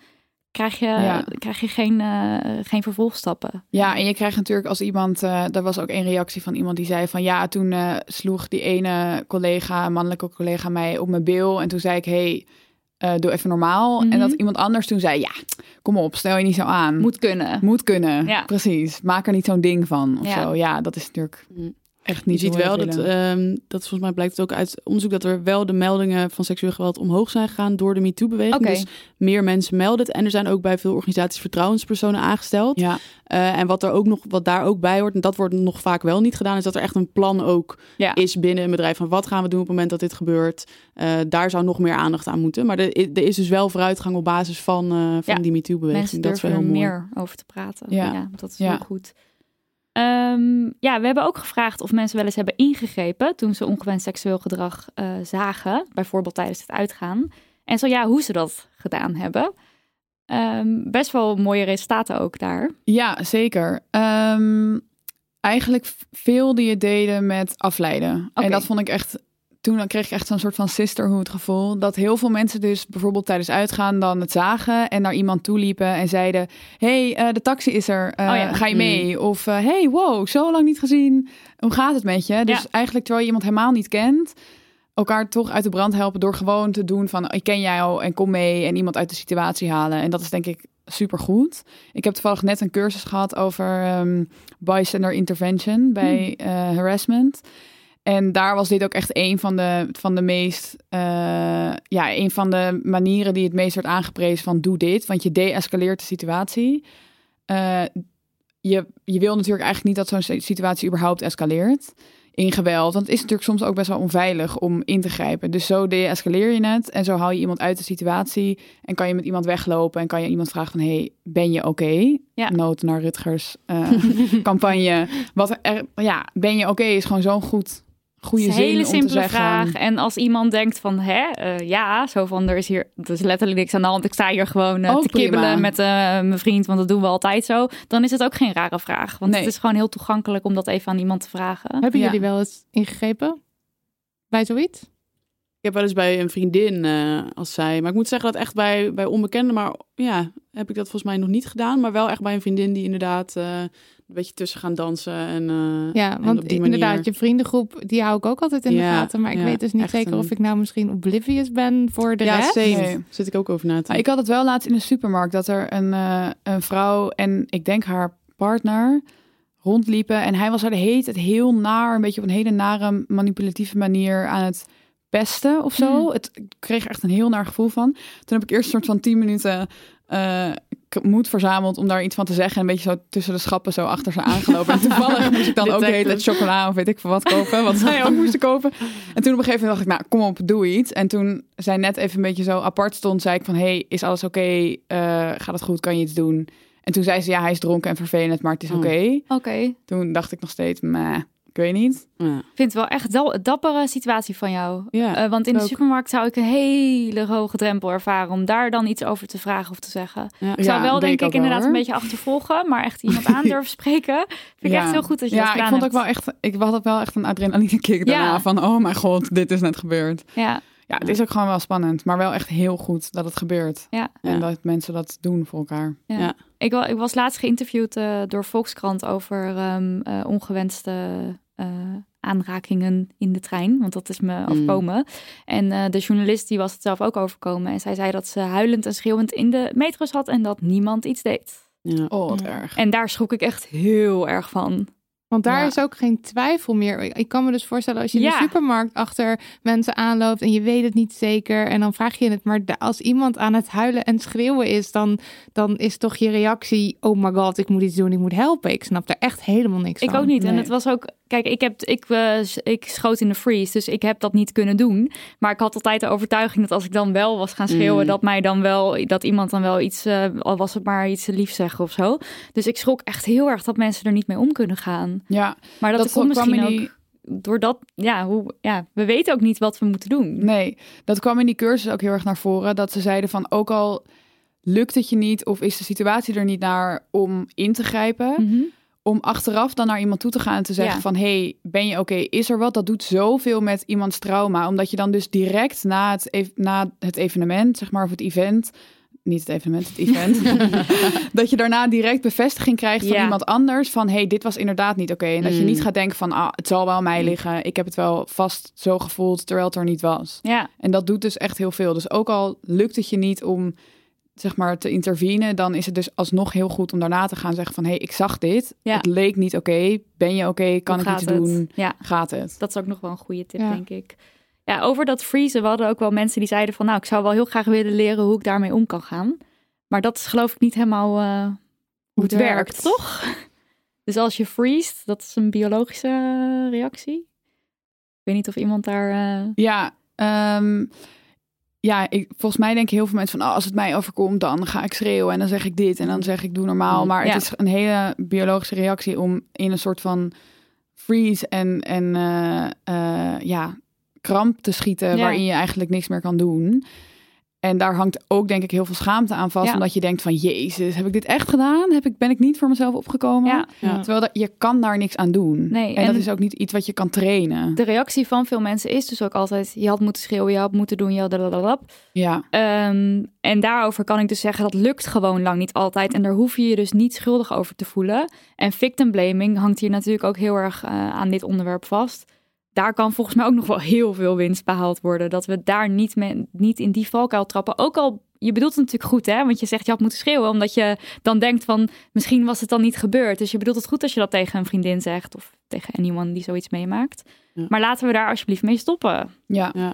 krijg je, Ja. krijg je geen, eh, geen vervolgstappen. Ja, en je krijgt natuurlijk als iemand, er was ook een reactie van iemand die zei van ja, toen eh, sloeg die ene collega, mannelijke collega, mij op mijn bil. En toen zei ik, hey, doe even normaal. Mhm. En dat iemand anders toen zei, ja, kom op, stel je niet zo aan. Moet kunnen. Moet kunnen, Ja. precies. Maak er niet zo'n ding van of Ja. zo. Ja, dat is natuurlijk Mm. Echt Je niet ziet hoe we wel dat, ehm, dat volgens mij blijkt het ook uit onderzoek dat er wel de meldingen van seksueel geweld omhoog zijn gegaan door de MeToo-beweging. Dus meer mensen melden het. En er zijn ook bij veel organisaties vertrouwenspersonen aangesteld. Ja, Eh, en wat, er ook nog, wat daar ook bij hoort, en dat wordt nog vaak wel niet gedaan, is dat er echt een plan ook Ja. is binnen een bedrijf van wat gaan we doen op het moment dat dit gebeurt. Eh, daar zou nog meer aandacht aan moeten. Maar er, er is dus wel vooruitgang op basis van, eh, van Ja. die MeToo-beweging. Mensen Dat is wel durven heel mooi. meer over te praten. Ja. Ja, dat is heel goed. Ehm, ja, we hebben ook gevraagd of mensen wel eens hebben ingegrepen toen ze ongewenst seksueel gedrag eh, zagen, bijvoorbeeld tijdens het uitgaan. En zo ja, hoe ze dat gedaan hebben. Ehm, best wel mooie resultaten ook daar. ja zeker. Ehm, eigenlijk veel die het deden met afleiden. En dat vond ik echt... Toen kreeg ik echt zo'n soort van sisterhood gevoel. Dat heel veel mensen dus bijvoorbeeld tijdens uitgaan dan het zagen en naar iemand toe liepen en zeiden: hey, eh, de taxi is er, eh, Oh ja. ga je mee? Of eh, hey, wow, zo lang niet gezien. Hoe gaat het met je? Dus Ja. eigenlijk terwijl je iemand helemaal niet kent, elkaar toch uit de brand helpen door gewoon te doen van ik ken jou en kom mee en iemand uit de situatie halen. En dat is denk ik super goed. Ik heb toevallig net een cursus gehad over ehm bystander intervention bij eh, harassment. En daar was dit ook echt een van de, van de meest, eh, ja, een van de manieren die het meest werd aangeprezen van doe dit, want je de-escaleert de situatie. Eh, je, je wil natuurlijk eigenlijk niet dat zo'n situatie überhaupt escaleert in geweld. Want het is natuurlijk soms ook best wel onveilig om in te grijpen. Dus zo de-escaleer je het en zo haal je iemand uit de situatie en kan je met iemand weglopen en kan je iemand vragen van hey, ben je oké? Ja. Nood naar Rutgers eh, <laughs> campagne. Wat er, ja, ben je oké is gewoon zo'n goed goede een hele om te simpele zeggen. vraag. En als iemand denkt van, hè, eh, ja, zo van, er is hier, er is letterlijk niks aan de hand. Ik sta hier gewoon eh, Oh, te prima. kibbelen met eh, mijn vriend, want dat doen we altijd zo. Dan is het ook geen rare vraag. Want Nee. het is gewoon heel toegankelijk om dat even aan iemand te vragen. Hebben Ja. jullie wel eens ingegrepen bij zoiets? Ik heb wel eens bij een vriendin, eh, als zij... Maar ik moet zeggen dat echt bij, bij onbekenden... Maar ja, heb ik dat volgens mij nog niet gedaan. Maar wel echt bij een vriendin die inderdaad eh, een beetje tussen gaan dansen. En, eh, Ja, en want op die inderdaad, je vriendengroep, die hou ik ook altijd in de Ja, gaten. Maar ik ja, weet dus niet zeker een- of ik nou misschien oblivious ben voor de ja, rest. same. Nee. Zit ik ook over na te Maar ik had het wel laatst in de supermarkt dat er een, eh, een vrouw en ik denk haar partner rondliepen. En hij was de hele tijd heel naar, een beetje op een hele nare manipulatieve manier aan het pesten of zo. Mm. Het, ik kreeg er echt een heel naar gevoel van. Toen heb ik eerst een soort van tien minuten eh, moed verzameld om daar iets van te zeggen. En een beetje zo tussen de schappen zo achter ze aangelopen. En toevallig <laughs> moest ik dan ook hele tijd chocola of weet ik veel wat kopen. Wat zij ook moesten kopen. En toen op een gegeven moment dacht ik, nou kom op, doe iets. En toen zij net even een beetje zo apart stond, zei ik van, hey, is alles oké? Eh, gaat het goed? Kan je iets doen? En toen zei ze, ja, hij is dronken en vervelend, maar het is Oh. oké. Oké. Toen dacht ik nog steeds, meh, ik weet niet. Ja. Ik vind het wel echt wel een dappere situatie van jou. Ja, Eh, want in de ook. supermarkt zou ik een hele hoge drempel ervaren om daar dan iets over te vragen of te zeggen. Ja. Ik zou Ja, wel denk ik inderdaad hoor. een beetje achtervolgen, maar echt iemand aan <laughs> durven spreken. Vind ik echt heel goed dat je ja, dat gedaan ik vond ook wel echt, ik had ook wel echt een adrenaline kick daarna van, oh mijn god, dit is net gebeurd. Ja, Ja, het is ook gewoon wel spannend, maar wel echt heel goed dat het gebeurt. ja. En Ja. dat mensen dat doen voor elkaar. Ja. Ja. Ik, wa- ik was laatst geïnterviewd eh, door Volkskrant over ehm, eh, ongewenste eh, aanrakingen in de trein. Want dat is me Mm. overkomen. En eh, de journalist die was het zelf ook overkomen. En zij zei dat ze huilend en schreeuwend in de metro zat en dat niemand iets deed. Ja. Oh, wat Ja. erg. En daar schrok ik echt heel erg van. Want daar Ja. is ook geen twijfel meer. Ik- Ik kan me dus voorstellen als je in de supermarkt achter mensen aanloopt en je weet het niet zeker en dan vraag je het. Maar als iemand aan het huilen en schreeuwen is, dan, dan is toch je reactie: oh my god, ik moet iets doen, ik moet helpen. Ik snap daar echt helemaal niks Ik van. ook niet. En het was ook. Kijk, ik, heb, ik, eh, ik schoot in de freeze, dus ik heb dat niet kunnen doen. Maar ik had altijd de overtuiging dat als ik dan wel was gaan schreeuwen, Mm. dat mij dan wel, dat iemand dan wel iets, eh, al was het maar iets lief zeggen of zo. Dus ik schrok echt heel erg dat mensen er niet mee om kunnen gaan. Ja, Maar dat, dat komt misschien die... ook doordat, ja, hoe, ja, we weten ook niet wat we moeten doen. Nee, dat kwam in die cursus ook heel erg naar voren. Dat ze zeiden van, ook al lukt het je niet of is de situatie er niet naar om in te grijpen... Mhm. Om achteraf dan naar iemand toe te gaan en te zeggen Ja. van... hey, ben je oké? Is er wat? Dat doet zoveel met iemands trauma. Omdat je dan dus direct na het, na het evenement, zeg maar, of het event... niet het evenement, het event, <laughs> dat je daarna direct bevestiging krijgt van Ja. iemand anders van hey, dit was inderdaad niet oké. En dat je Mm. niet gaat denken van ah, het zal wel aan mij liggen. Ik heb het wel vast zo gevoeld terwijl het er niet was. Ja, En dat doet dus echt heel veel. Dus ook al lukt het je niet om zeg maar te intervenen, dan is het dus alsnog heel goed om daarna te gaan zeggen van hé, hey, ik zag dit. Ja. Het leek niet oké. Ben je oké? Kan hoe ik iets het? doen? Ja, Gaat het? dat is ook nog wel een goede tip, Ja. denk ik. Ja, over dat freezen, we hadden ook wel mensen die zeiden van... nou, ik zou wel heel graag willen leren hoe ik daarmee om kan gaan. Maar dat is geloof ik niet helemaal eh, hoe het, het werkt, werkt. toch? <laughs> Dus als je freest, dat is een biologische reactie. Ik weet niet of iemand daar... eh, Ja, ehm, ja ik, volgens mij denken heel veel mensen van... Oh, als het mij overkomt, dan ga ik schreeuwen en dan zeg ik dit en dan zeg ik doe normaal. Maar Ja. het is een hele biologische reactie om in een soort van freeze en, en eh, eh, ja, kramp te schieten... Ja. waarin je eigenlijk niks meer kan doen. En daar hangt ook denk ik heel veel schaamte aan vast. Ja. Omdat je denkt van, jezus, heb ik dit echt gedaan? Heb ik, ben ik niet voor mezelf opgekomen? ja, Ja. Terwijl dat, je kan daar niks aan doen. Nee, en, dat is ook niet iets wat je kan trainen. de reactie van veel mensen is dus ook altijd... je had moeten schreeuwen, je had moeten doen, je had... Ja, Ehm, en daarover kan ik dus zeggen, dat lukt gewoon lang niet altijd. En daar hoef je je dus niet schuldig over te voelen. En victim blaming hangt hier natuurlijk ook heel erg eh, aan dit onderwerp vast. Daar kan volgens mij ook nog wel heel veel winst behaald worden. Dat we daar niet, mee, niet in die valkuil trappen. Ook al, je bedoelt het natuurlijk goed hè. Want je zegt je had moeten schreeuwen. Omdat je dan denkt van, misschien was het dan niet gebeurd. Dus je bedoelt het goed als je dat tegen een vriendin zegt. Of tegen anyone die zoiets meemaakt. Ja. Maar laten we daar alsjeblieft mee stoppen. ja. Ja.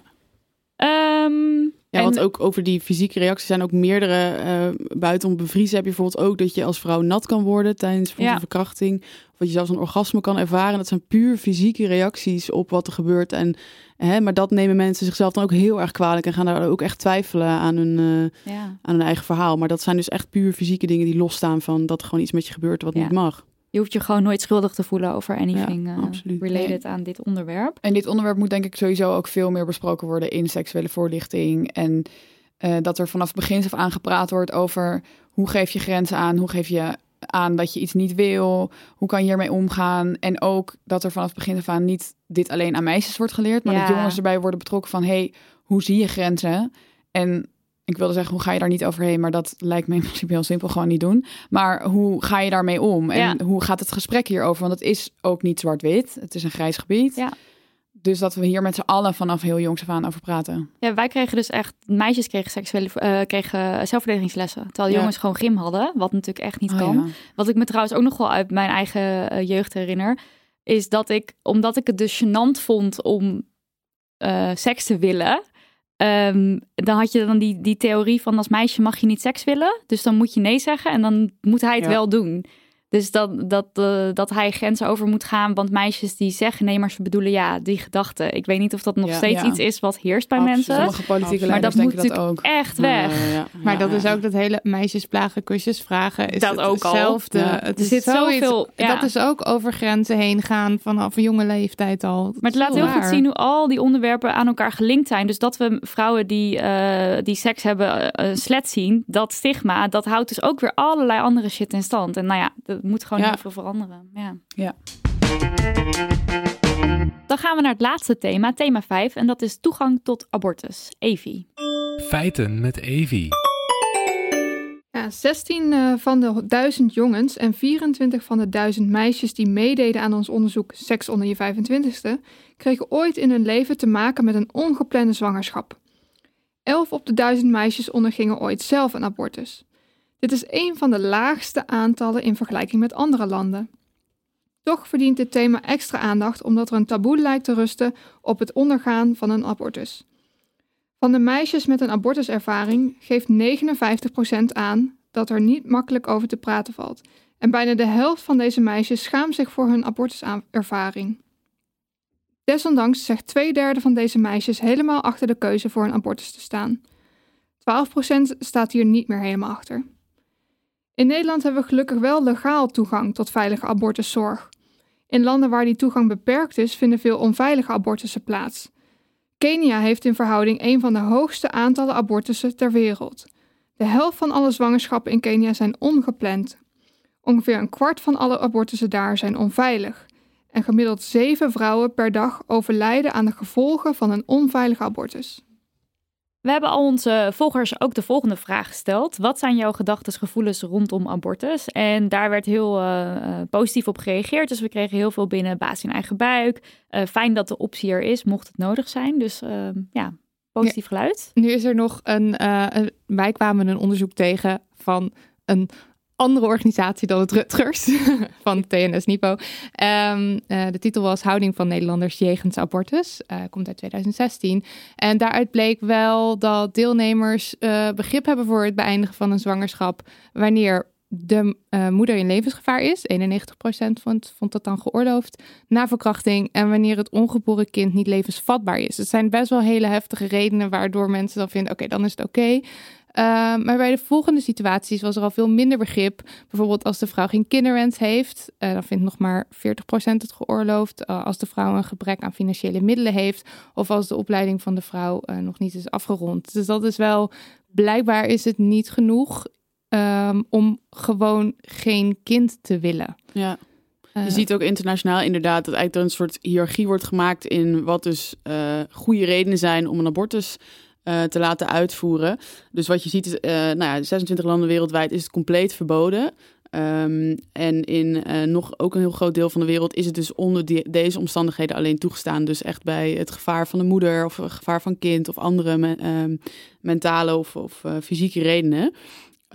Ehm, Ja, en- want ook over die fysieke reacties zijn ook meerdere. eh buitenom bevriezen heb je bijvoorbeeld ook dat je als vrouw nat kan worden tijdens Ja. een verkrachting. Of dat je zelfs een orgasme kan ervaren. Dat zijn puur fysieke reacties op wat er gebeurt. En, hè, maar dat nemen mensen zichzelf dan ook heel erg kwalijk en gaan daar ook echt twijfelen aan hun, eh, ja. aan hun eigen verhaal. Maar dat zijn dus echt puur fysieke dingen die losstaan van dat er gewoon iets met je gebeurt wat Ja. niet mag. Je hoeft je gewoon nooit schuldig te voelen over anything Ja, eh, related aan dit onderwerp. En dit onderwerp moet denk ik sowieso ook veel meer besproken worden in seksuele voorlichting. En eh, dat er vanaf begin af aan gepraat wordt over hoe geef je grenzen aan, hoe geef je aan dat je iets niet wil, hoe kan je hiermee omgaan. En ook dat er vanaf begin af aan niet dit alleen aan meisjes wordt geleerd, maar Ja. dat jongens erbij worden betrokken van hey, hoe zie je grenzen? En ik wilde zeggen, hoe ga je daar niet overheen? Maar dat lijkt me in principe heel simpel, gewoon niet doen. Maar hoe ga je daarmee om? En Ja. hoe gaat het gesprek hierover? Want het is ook niet zwart-wit. Het is een grijs gebied. Ja. Dus dat we hier met z'n allen vanaf heel jongs af aan over praten. Ja, wij kregen dus echt, meisjes kregen seksuele eh, kregen zelfverdedigingslessen. Terwijl Ja. jongens gewoon gym hadden, wat natuurlijk echt niet Oh, kan. ja. Wat ik me trouwens ook nog wel uit mijn eigen eh, jeugd herinner, is dat ik, omdat ik het dus gênant vond om eh, seks te willen, ehm, dan had je dan die, die theorie van als meisje mag je niet seks willen, dus dan moet je nee zeggen en dan moet hij het Ja. wel doen. Dus dat, dat, eh, dat hij grenzen over moet gaan, want meisjes die zeggen nee, maar ze bedoelen ja, die gedachte. Ik weet niet of dat nog Ja. steeds Ja. iets is wat heerst bij Absoluut. mensen. Sommige politieke Maar dat leiders moet dat ook. Echt weg. Ja, ja, Maar ja, dat is ook dat hele meisjes plagen, kusjes vragen. Is Dat het ook al. hetzelfde. Ja. Het Er is zit zoiets- zoveel- ja. Dat is ook over grenzen heen gaan vanaf een jonge leeftijd al. Maar het laat heel goed zien hoe al die onderwerpen aan elkaar gelinkt zijn. Dus dat we vrouwen die, eh, die seks hebben een slet zien, dat stigma, dat houdt dus ook weer allerlei andere shit in stand. En nou ja, dat moet gewoon Ja. heel veel veranderen. Ja. Ja. Dan gaan we naar het laatste thema, thema 5, en dat is toegang tot abortus. Evie. Feiten met Evi. Ja, 16 eh, van de 1000 jongens en 24 van de 1000 meisjes die meededen aan ons onderzoek Seks onder je 25ste, kregen ooit in hun leven te maken met een ongeplande zwangerschap. 11 op de 1000 meisjes ondergingen ooit zelf een abortus. Dit is een van de laagste aantallen in vergelijking met andere landen. Toch verdient dit thema extra aandacht omdat er een taboe lijkt te rusten op het ondergaan van een abortus. Van de meisjes met een abortuservaring geeft 59% aan dat er niet makkelijk over te praten valt. En bijna de helft van deze meisjes schaamt zich voor hun abortuservaring. Desondanks zegt twee derde van deze meisjes helemaal achter de keuze voor een abortus te staan. 12% staat hier niet meer helemaal achter. In Nederland hebben we gelukkig wel legaal toegang tot veilige abortuszorg. In landen waar die toegang beperkt is, vinden veel onveilige abortussen plaats. Kenia heeft in verhouding een van de hoogste aantallen abortussen ter wereld. De helft van alle zwangerschappen in Kenia zijn ongepland. Ongeveer een kwart van alle abortussen daar zijn onveilig. En gemiddeld zeven vrouwen per dag overlijden aan de gevolgen van een onveilige abortus. We hebben al onze volgers ook de volgende vraag gesteld. Wat zijn jouw gedachten, gevoelens rondom abortus? En daar werd heel uh, positief op gereageerd. Dus we kregen heel veel binnen baas in eigen buik. Uh, fijn dat de optie er is, mocht het nodig zijn. Dus ehm, ja, positief geluid. Nu is er nog een, een, wij kwamen een onderzoek tegen van een andere organisatie dan het Rutgers <laughs> van TNS Nipo. Um, uh, de titel was Houding van Nederlanders jegens abortus. Uh, komt uit 2016. En daaruit bleek wel dat deelnemers uh, begrip hebben voor het beëindigen van een zwangerschap wanneer de moeder in levensgevaar is. 91% vond, vond dat dan geoorloofd na verkrachting. En wanneer het ongeboren kind niet levensvatbaar is. Het zijn best wel hele heftige redenen waardoor mensen dan vinden: oké, dan is het oké. Uh, maar bij de volgende situaties was er al veel minder begrip. Bijvoorbeeld als de vrouw geen kinderwens heeft, uh, dan vindt nog maar 40% het geoorloofd. Uh, als de vrouw een gebrek aan financiële middelen heeft, of als de opleiding van de vrouw nog niet is afgerond. Dus dat is wel, blijkbaar is het niet genoeg um, om gewoon geen kind te willen. Ja. Je ziet ook internationaal inderdaad dat eigenlijk er een soort hiërarchie wordt gemaakt in wat dus goede redenen zijn om een abortus uh, te laten uitvoeren. Dus wat je ziet is, uh, nou ja, 26 landen wereldwijd is het compleet verboden. Um, en in uh, nog ook een heel groot deel van de wereld is het dus onder deze omstandigheden alleen toegestaan. Dus echt bij het gevaar van de moeder of het gevaar van kind of andere me, mentale of, of fysieke redenen.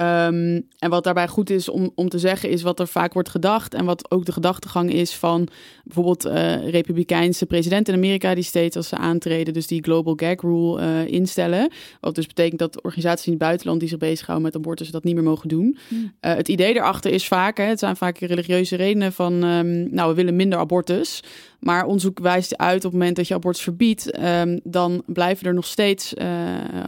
Um, en wat daarbij goed is om, om te zeggen, is wat er vaak wordt gedacht. En wat ook de gedachtegang is van bijvoorbeeld uh, Republikeinse president in Amerika, die steeds als ze aantreden, dus die Global Gag Rule uh, instellen. Wat dus betekent dat organisaties in het buitenland die zich bezighouden met abortus dat niet meer mogen doen. Uh, het idee daarachter is vaak, hè, het zijn vaak religieuze redenen van, um, nou, we willen minder abortus. Maar onderzoek wijst uit op het moment dat je abortus verbiedt, um, dan blijven er nog steeds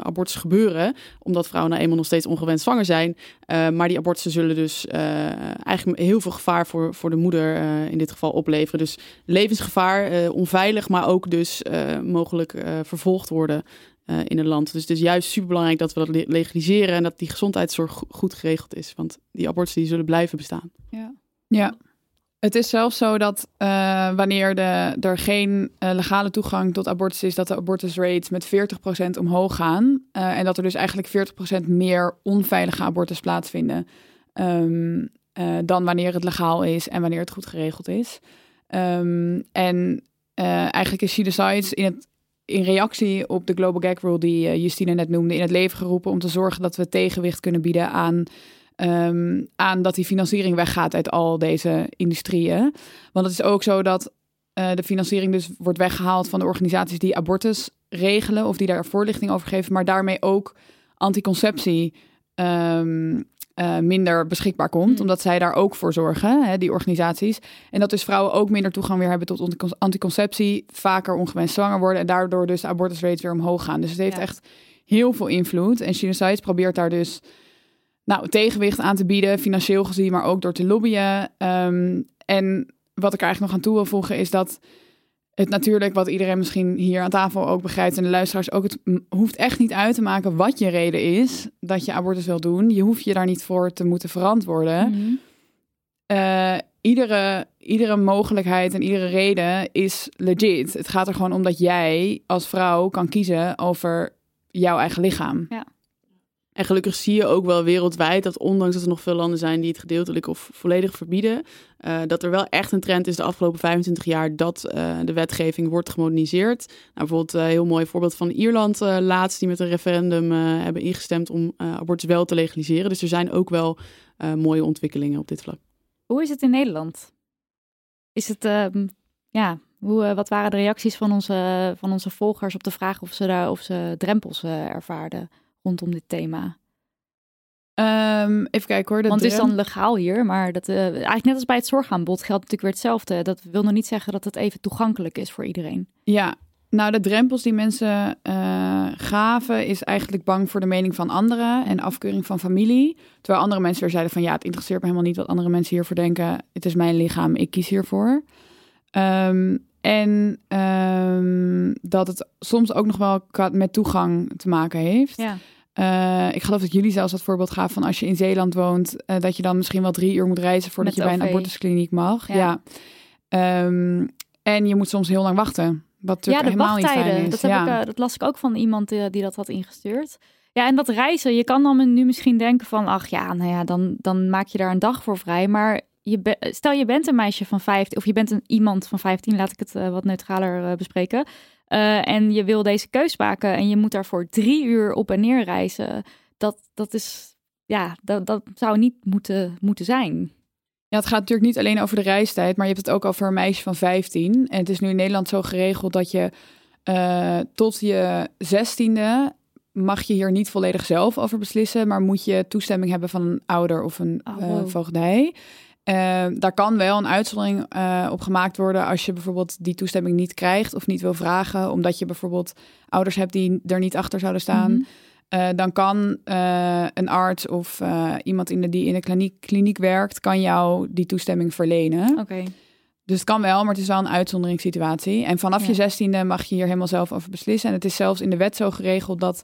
abortus gebeuren. Omdat vrouwen nou eenmaal nog steeds ongewenst zwanger zijn. Maar die abortussen zullen dus eigenlijk heel veel gevaar voor, voor de moeder in dit geval opleveren. Dus levensgevaar, onveilig, maar ook dus mogelijk vervolgd worden. in het land. Dus het is juist super belangrijk dat we dat legaliseren en dat die gezondheidszorg goed geregeld is. Want die abortussen die zullen blijven bestaan. Ja. ja. Het is zelfs zo dat uh, wanneer de, er geen uh, legale toegang tot abortus is, dat de abortus rates met 40% omhoog gaan. Uh, en dat er dus eigenlijk 40% meer onveilige abortus plaatsvinden. Um, dan wanneer het legaal is en wanneer het goed geregeld is. Um, en eigenlijk is She Decides in, het, in reactie op de Global Gag Rule, die Justine net noemde, in het leven geroepen om te zorgen dat we tegenwicht kunnen bieden aan um, aan dat die financiering weggaat uit al deze industrieën. Want het is ook zo dat uh, de financiering dus wordt weggehaald van de organisaties die abortus regelen of die daar voorlichting over geven, maar daarmee ook anticonceptie um, uh, minder beschikbaar komt, mm. omdat zij daar ook voor zorgen, hè, die organisaties. En dat dus vrouwen ook minder toegang weer hebben tot anticonceptie, vaker ongewenst zwanger worden en daardoor dus de abortusrates weer omhoog gaan. Dus het heeft ja. echt heel veel invloed. En Sinusites probeert daar dus nou, tegenwicht aan te bieden, financieel gezien, maar ook door te lobbyen. Um, en wat ik er eigenlijk nog aan toe wil voegen is dat het natuurlijk, wat iedereen misschien hier aan tafel ook begrijpt en de luisteraars ook, het hoeft echt niet uit te maken wat je reden is dat je abortus wil doen. Je hoeft je daar niet voor te moeten verantwoorden. Mm -hmm. uh, iedere, iedere mogelijkheid en iedere reden is legit. Het gaat er gewoon om dat jij als vrouw kan kiezen over jouw eigen lichaam. Ja. En gelukkig zie je ook wel wereldwijd dat ondanks dat er nog veel landen zijn die het gedeeltelijk of volledig verbieden, uh, dat er wel echt een trend is de afgelopen 25 jaar dat uh, de wetgeving wordt gemoderniseerd. Nou, bijvoorbeeld een uh, heel mooi voorbeeld van Ierland laatst, die met een referendum hebben ingestemd om abortus wel te legaliseren. Dus er zijn ook wel mooie ontwikkelingen op dit vlak. Hoe is het in Nederland? Is het, ehm, ja, hoe, wat waren de reacties van onze, van onze volgers op de vraag of ze, daar, of ze drempels ervaarden? Rondom dit thema? Um, even kijken hoor. Want het is dan legaal hier, maar dat, uh, eigenlijk net als bij het zorgaanbod geldt natuurlijk weer hetzelfde. Dat wil nog niet zeggen dat het even toegankelijk is voor iedereen. Ja, nou de drempels die mensen uh, gaven is eigenlijk bang voor de mening van anderen en afkeuring van familie. Terwijl andere mensen weer zeiden van ja, het interesseert me helemaal niet wat andere mensen hiervoor denken. Het is mijn lichaam, ik kies hiervoor. Um, en um, dat het soms ook nog wel met toegang te maken heeft. Ja. Uh, ik geloof dat jullie zelfs dat voorbeeld gaven van als je in Zeeland woont, uh, dat je dan misschien wel drie uur moet reizen voordat Met je bij een abortuskliniek mag. Ja. ja. Um, en je moet soms heel lang wachten. Wat Ja, de helemaal niet wachttijden. fijn is. Dat, heb ja. ik, eh, dat las ik ook van iemand eh, die dat had ingestuurd. Ja, en dat reizen. Je kan dan nu misschien denken van... ach ja, nou ja, dan, dan maak je daar een dag voor vrij. Maar je be- stel je bent een meisje van 15... of je bent een iemand van 15, laat ik het eh, wat neutraler eh, bespreken... Eh, en je wil deze keus maken en je moet daarvoor drie uur op en neer reizen. Dat, dat is... Ja, dat, dat zou niet moeten, moeten zijn. Ja, het gaat natuurlijk niet alleen over de reistijd, maar je hebt het ook over een meisje van 15. En het is nu in Nederland zo geregeld dat je tot je zestiende mag je hier niet volledig zelf over beslissen, maar moet je toestemming hebben van een ouder of een Oh, voogdij. Eh, daar kan wel een uitzondering eh, op gemaakt worden als je bijvoorbeeld die toestemming niet krijgt of niet wil vragen, omdat je bijvoorbeeld ouders hebt die er niet achter zouden staan. Mhm. Eh, dan kan eh, een arts of iemand in de, die in de kliniek, kliniek werkt, kan jou die toestemming verlenen. Oké. Dus het kan wel, maar het is wel een uitzonderingssituatie. En vanaf Ja. je zestiende mag je hier helemaal zelf over beslissen. En het is zelfs in de wet zo geregeld dat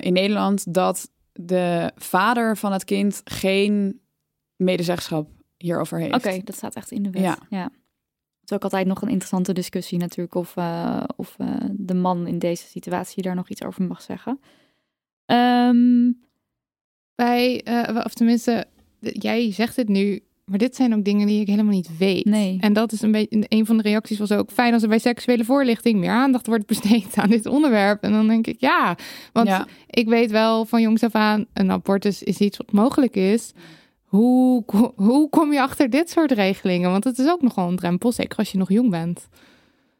in Nederland dat de vader van het kind geen medezeggenschap hierover heeft. Oké, dat staat echt in de wet. Ja. Ja. Het is ook altijd nog een interessante discussie natuurlijk of, eh, of eh, de man in deze situatie daar nog iets over mag zeggen. Ehm, Wij, eh, of tenminste, jij zegt het nu, maar dit zijn ook dingen die ik helemaal niet weet. Nee. En dat is een beetje, een van de reacties was ook fijn als er bij seksuele voorlichting meer aandacht wordt besteed aan dit onderwerp. En dan denk ik, ja, want Ja. ik weet wel van jongs af aan, een abortus is iets wat mogelijk is. Hoe, hoe kom je achter dit soort regelingen? Want het is ook nogal een drempel, zeker als je nog jong bent.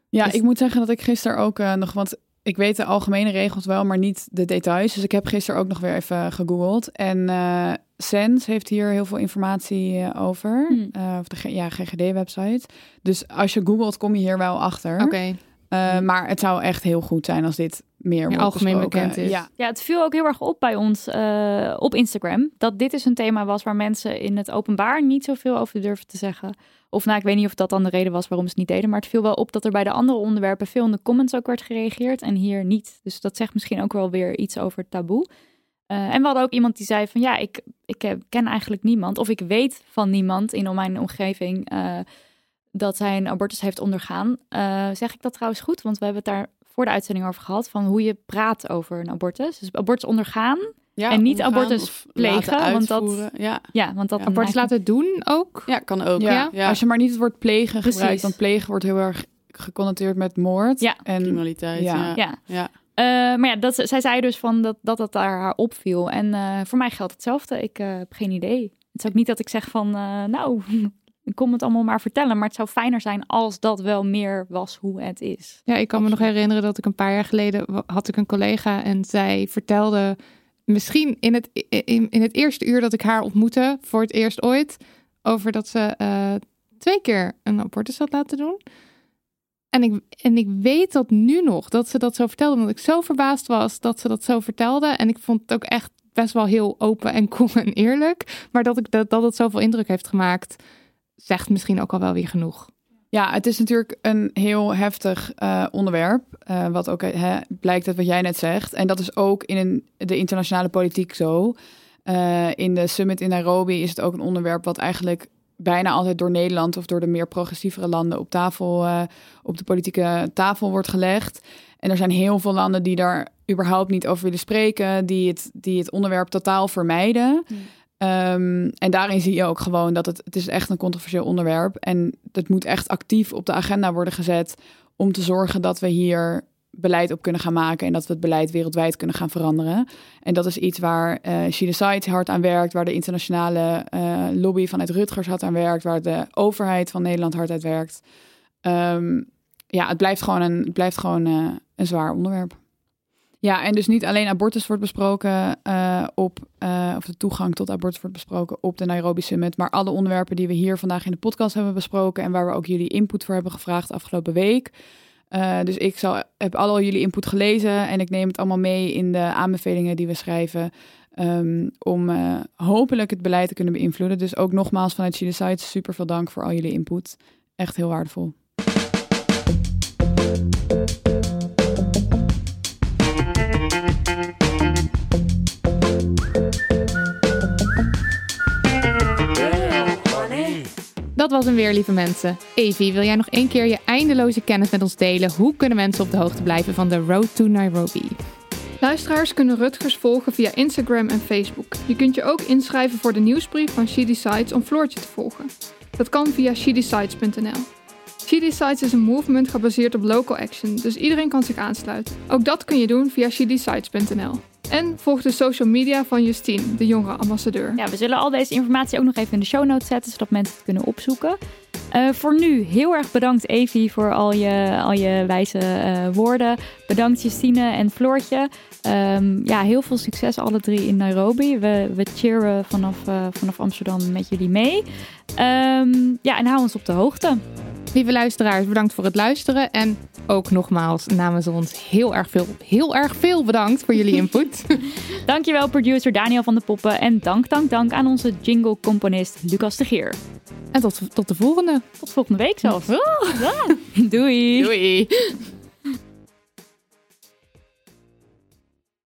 Ja, Dus- ik moet zeggen dat ik gisteren ook eh, nog, want ik weet de algemene regels wel, maar niet de details. Dus ik heb gisteren ook nog weer even gegoogeld. En eh Sens heeft hier heel veel informatie eh, over, Hmm. of de ja, GGD-website. Dus als je googelt, kom je hier wel achter. Oké, maar het zou echt heel goed zijn als dit meer algemeen bekend is. Ja, ja, het viel ook heel erg op bij ons eh, op Instagram. Dat dit dus een thema was waar mensen in het openbaar niet zoveel over durven te zeggen. Of nou, ik weet niet of dat dan de reden was waarom ze het niet deden. Maar het viel wel op dat er bij de andere onderwerpen veel in de comments ook werd gereageerd. En hier niet. Dus dat zegt misschien ook wel weer iets over taboe. Eh, en we hadden ook iemand die zei van ja, ik, ik ken eigenlijk niemand. Of ik weet van niemand in mijn omgeving eh, dat hij een abortus heeft ondergaan. Eh, zeg ik dat trouwens goed? Want we hebben het daar voor de uitzending over gehad. Van hoe je praat over een abortus. Dus abortus ondergaan. Ja, En niet abortus plegen, laten want dat-. Ja. Ja, want dat Ja, abortus eigenlijk- laten doen ook. ja, kan ook. ja. Ja, Als je maar niet het woord plegen Precies. gebruikt, want plegen wordt heel erg geconnoteerd met moord. Ja. en criminaliteit. Ja. Ja. Ja. Ja. Eh, maar ja, dat, zij zei dus van dat, dat het daar haar opviel. En eh, voor mij geldt hetzelfde. Ik eh, heb geen idee. Het is ook niet dat ik zeg van, eh, nou, ik kom het allemaal maar vertellen. Maar het zou fijner zijn als dat wel meer was hoe het is. Ja, ik kan me nog herinneren dat ik een paar jaar geleden had ik een collega en zij vertelde misschien in het, in, in het eerste uur dat ik haar ontmoette, voor het eerst ooit, over dat ze eh, twee keer een abortus had laten doen. En ik, en ik weet dat nu nog, dat ze dat zo vertelde, omdat ik zo verbaasd was dat ze dat zo vertelde. En ik vond het ook echt best wel heel open en cool en eerlijk. Maar dat, ik, dat, dat het zoveel indruk heeft gemaakt, zegt misschien ook al wel weer genoeg. Ja, het is natuurlijk een heel heftig eh, onderwerp. eh, wat ook hè, blijkt uit wat jij net zegt. En dat is ook in een, de internationale politiek zo. Eh, in de summit in Nairobi is het ook een onderwerp wat eigenlijk bijna altijd door Nederland of door de meer progressievere landen op tafel, eh, op de politieke tafel wordt gelegd. En er zijn heel veel landen die daar überhaupt niet over willen spreken, die het, die het onderwerp totaal vermijden. Ehm, en daarin zie je ook gewoon dat het, het is echt een controversieel onderwerp. En het moet echt actief op de agenda worden gezet om te zorgen dat we hier beleid op kunnen gaan maken en dat we het beleid wereldwijd kunnen gaan veranderen. En dat is iets waar eh She Decides hard aan werkt, waar de internationale eh, lobby vanuit Rutgers hard aan werkt, waar de overheid van Nederland hard aan werkt. Ehm, ja, het blijft gewoon een, het blijft gewoon, eh, een zwaar onderwerp. Ja, en dus niet alleen abortus wordt besproken eh, op, eh, of de toegang tot abortus wordt besproken op de Nairobi Summit, maar alle onderwerpen die we hier vandaag in de podcast hebben besproken en waar we ook jullie input voor hebben gevraagd afgelopen week. Eh, dus ik zal, heb alle jullie input gelezen en ik neem het allemaal mee in de aanbevelingen die we schrijven. ehm, om hopelijk het beleid te kunnen beïnvloeden. Dus ook nogmaals vanuit She Decides super veel dank voor al jullie input. Echt heel waardevol. Dat was en weer, lieve mensen. Evie, wil jij nog één keer je eindeloze kennis met ons delen? Hoe kunnen mensen op de hoogte blijven van de Road to Nairobi? Luisteraars kunnen Rutgers volgen via Instagram en Facebook. Je kunt je ook inschrijven voor de nieuwsbrief van She Decides om Floortje te volgen. Dat kan via shedecides.nl. She Decides is een movement gebaseerd op local action, dus iedereen kan zich aansluiten. Ook dat kun je doen via shedecides.nl. En volg de social media van Justine, de jongere ambassadeur. Ja, we zullen al deze informatie ook nog even in de show notes zetten, zodat mensen het kunnen opzoeken. Uh, voor nu heel erg bedankt Evie voor al je, al je wijze uh, woorden. Bedankt Justine en Floortje. Um, ja, heel veel succes alle drie in Nairobi. We, we cheeren vanaf, uh, vanaf Amsterdam met jullie mee. Um, ja, en hou ons op de hoogte. Lieve luisteraars, bedankt voor het luisteren. En ook nogmaals namens ons heel erg veel, heel erg veel bedankt voor jullie <laughs> input. Dankjewel producer Daniel van de Poppen. En dank, dank, dank aan onze jingle-componist Lucas de Geer. En tot, tot de volgende. Tot volgende week zelfs. Oh. <laughs> Doei. Doei.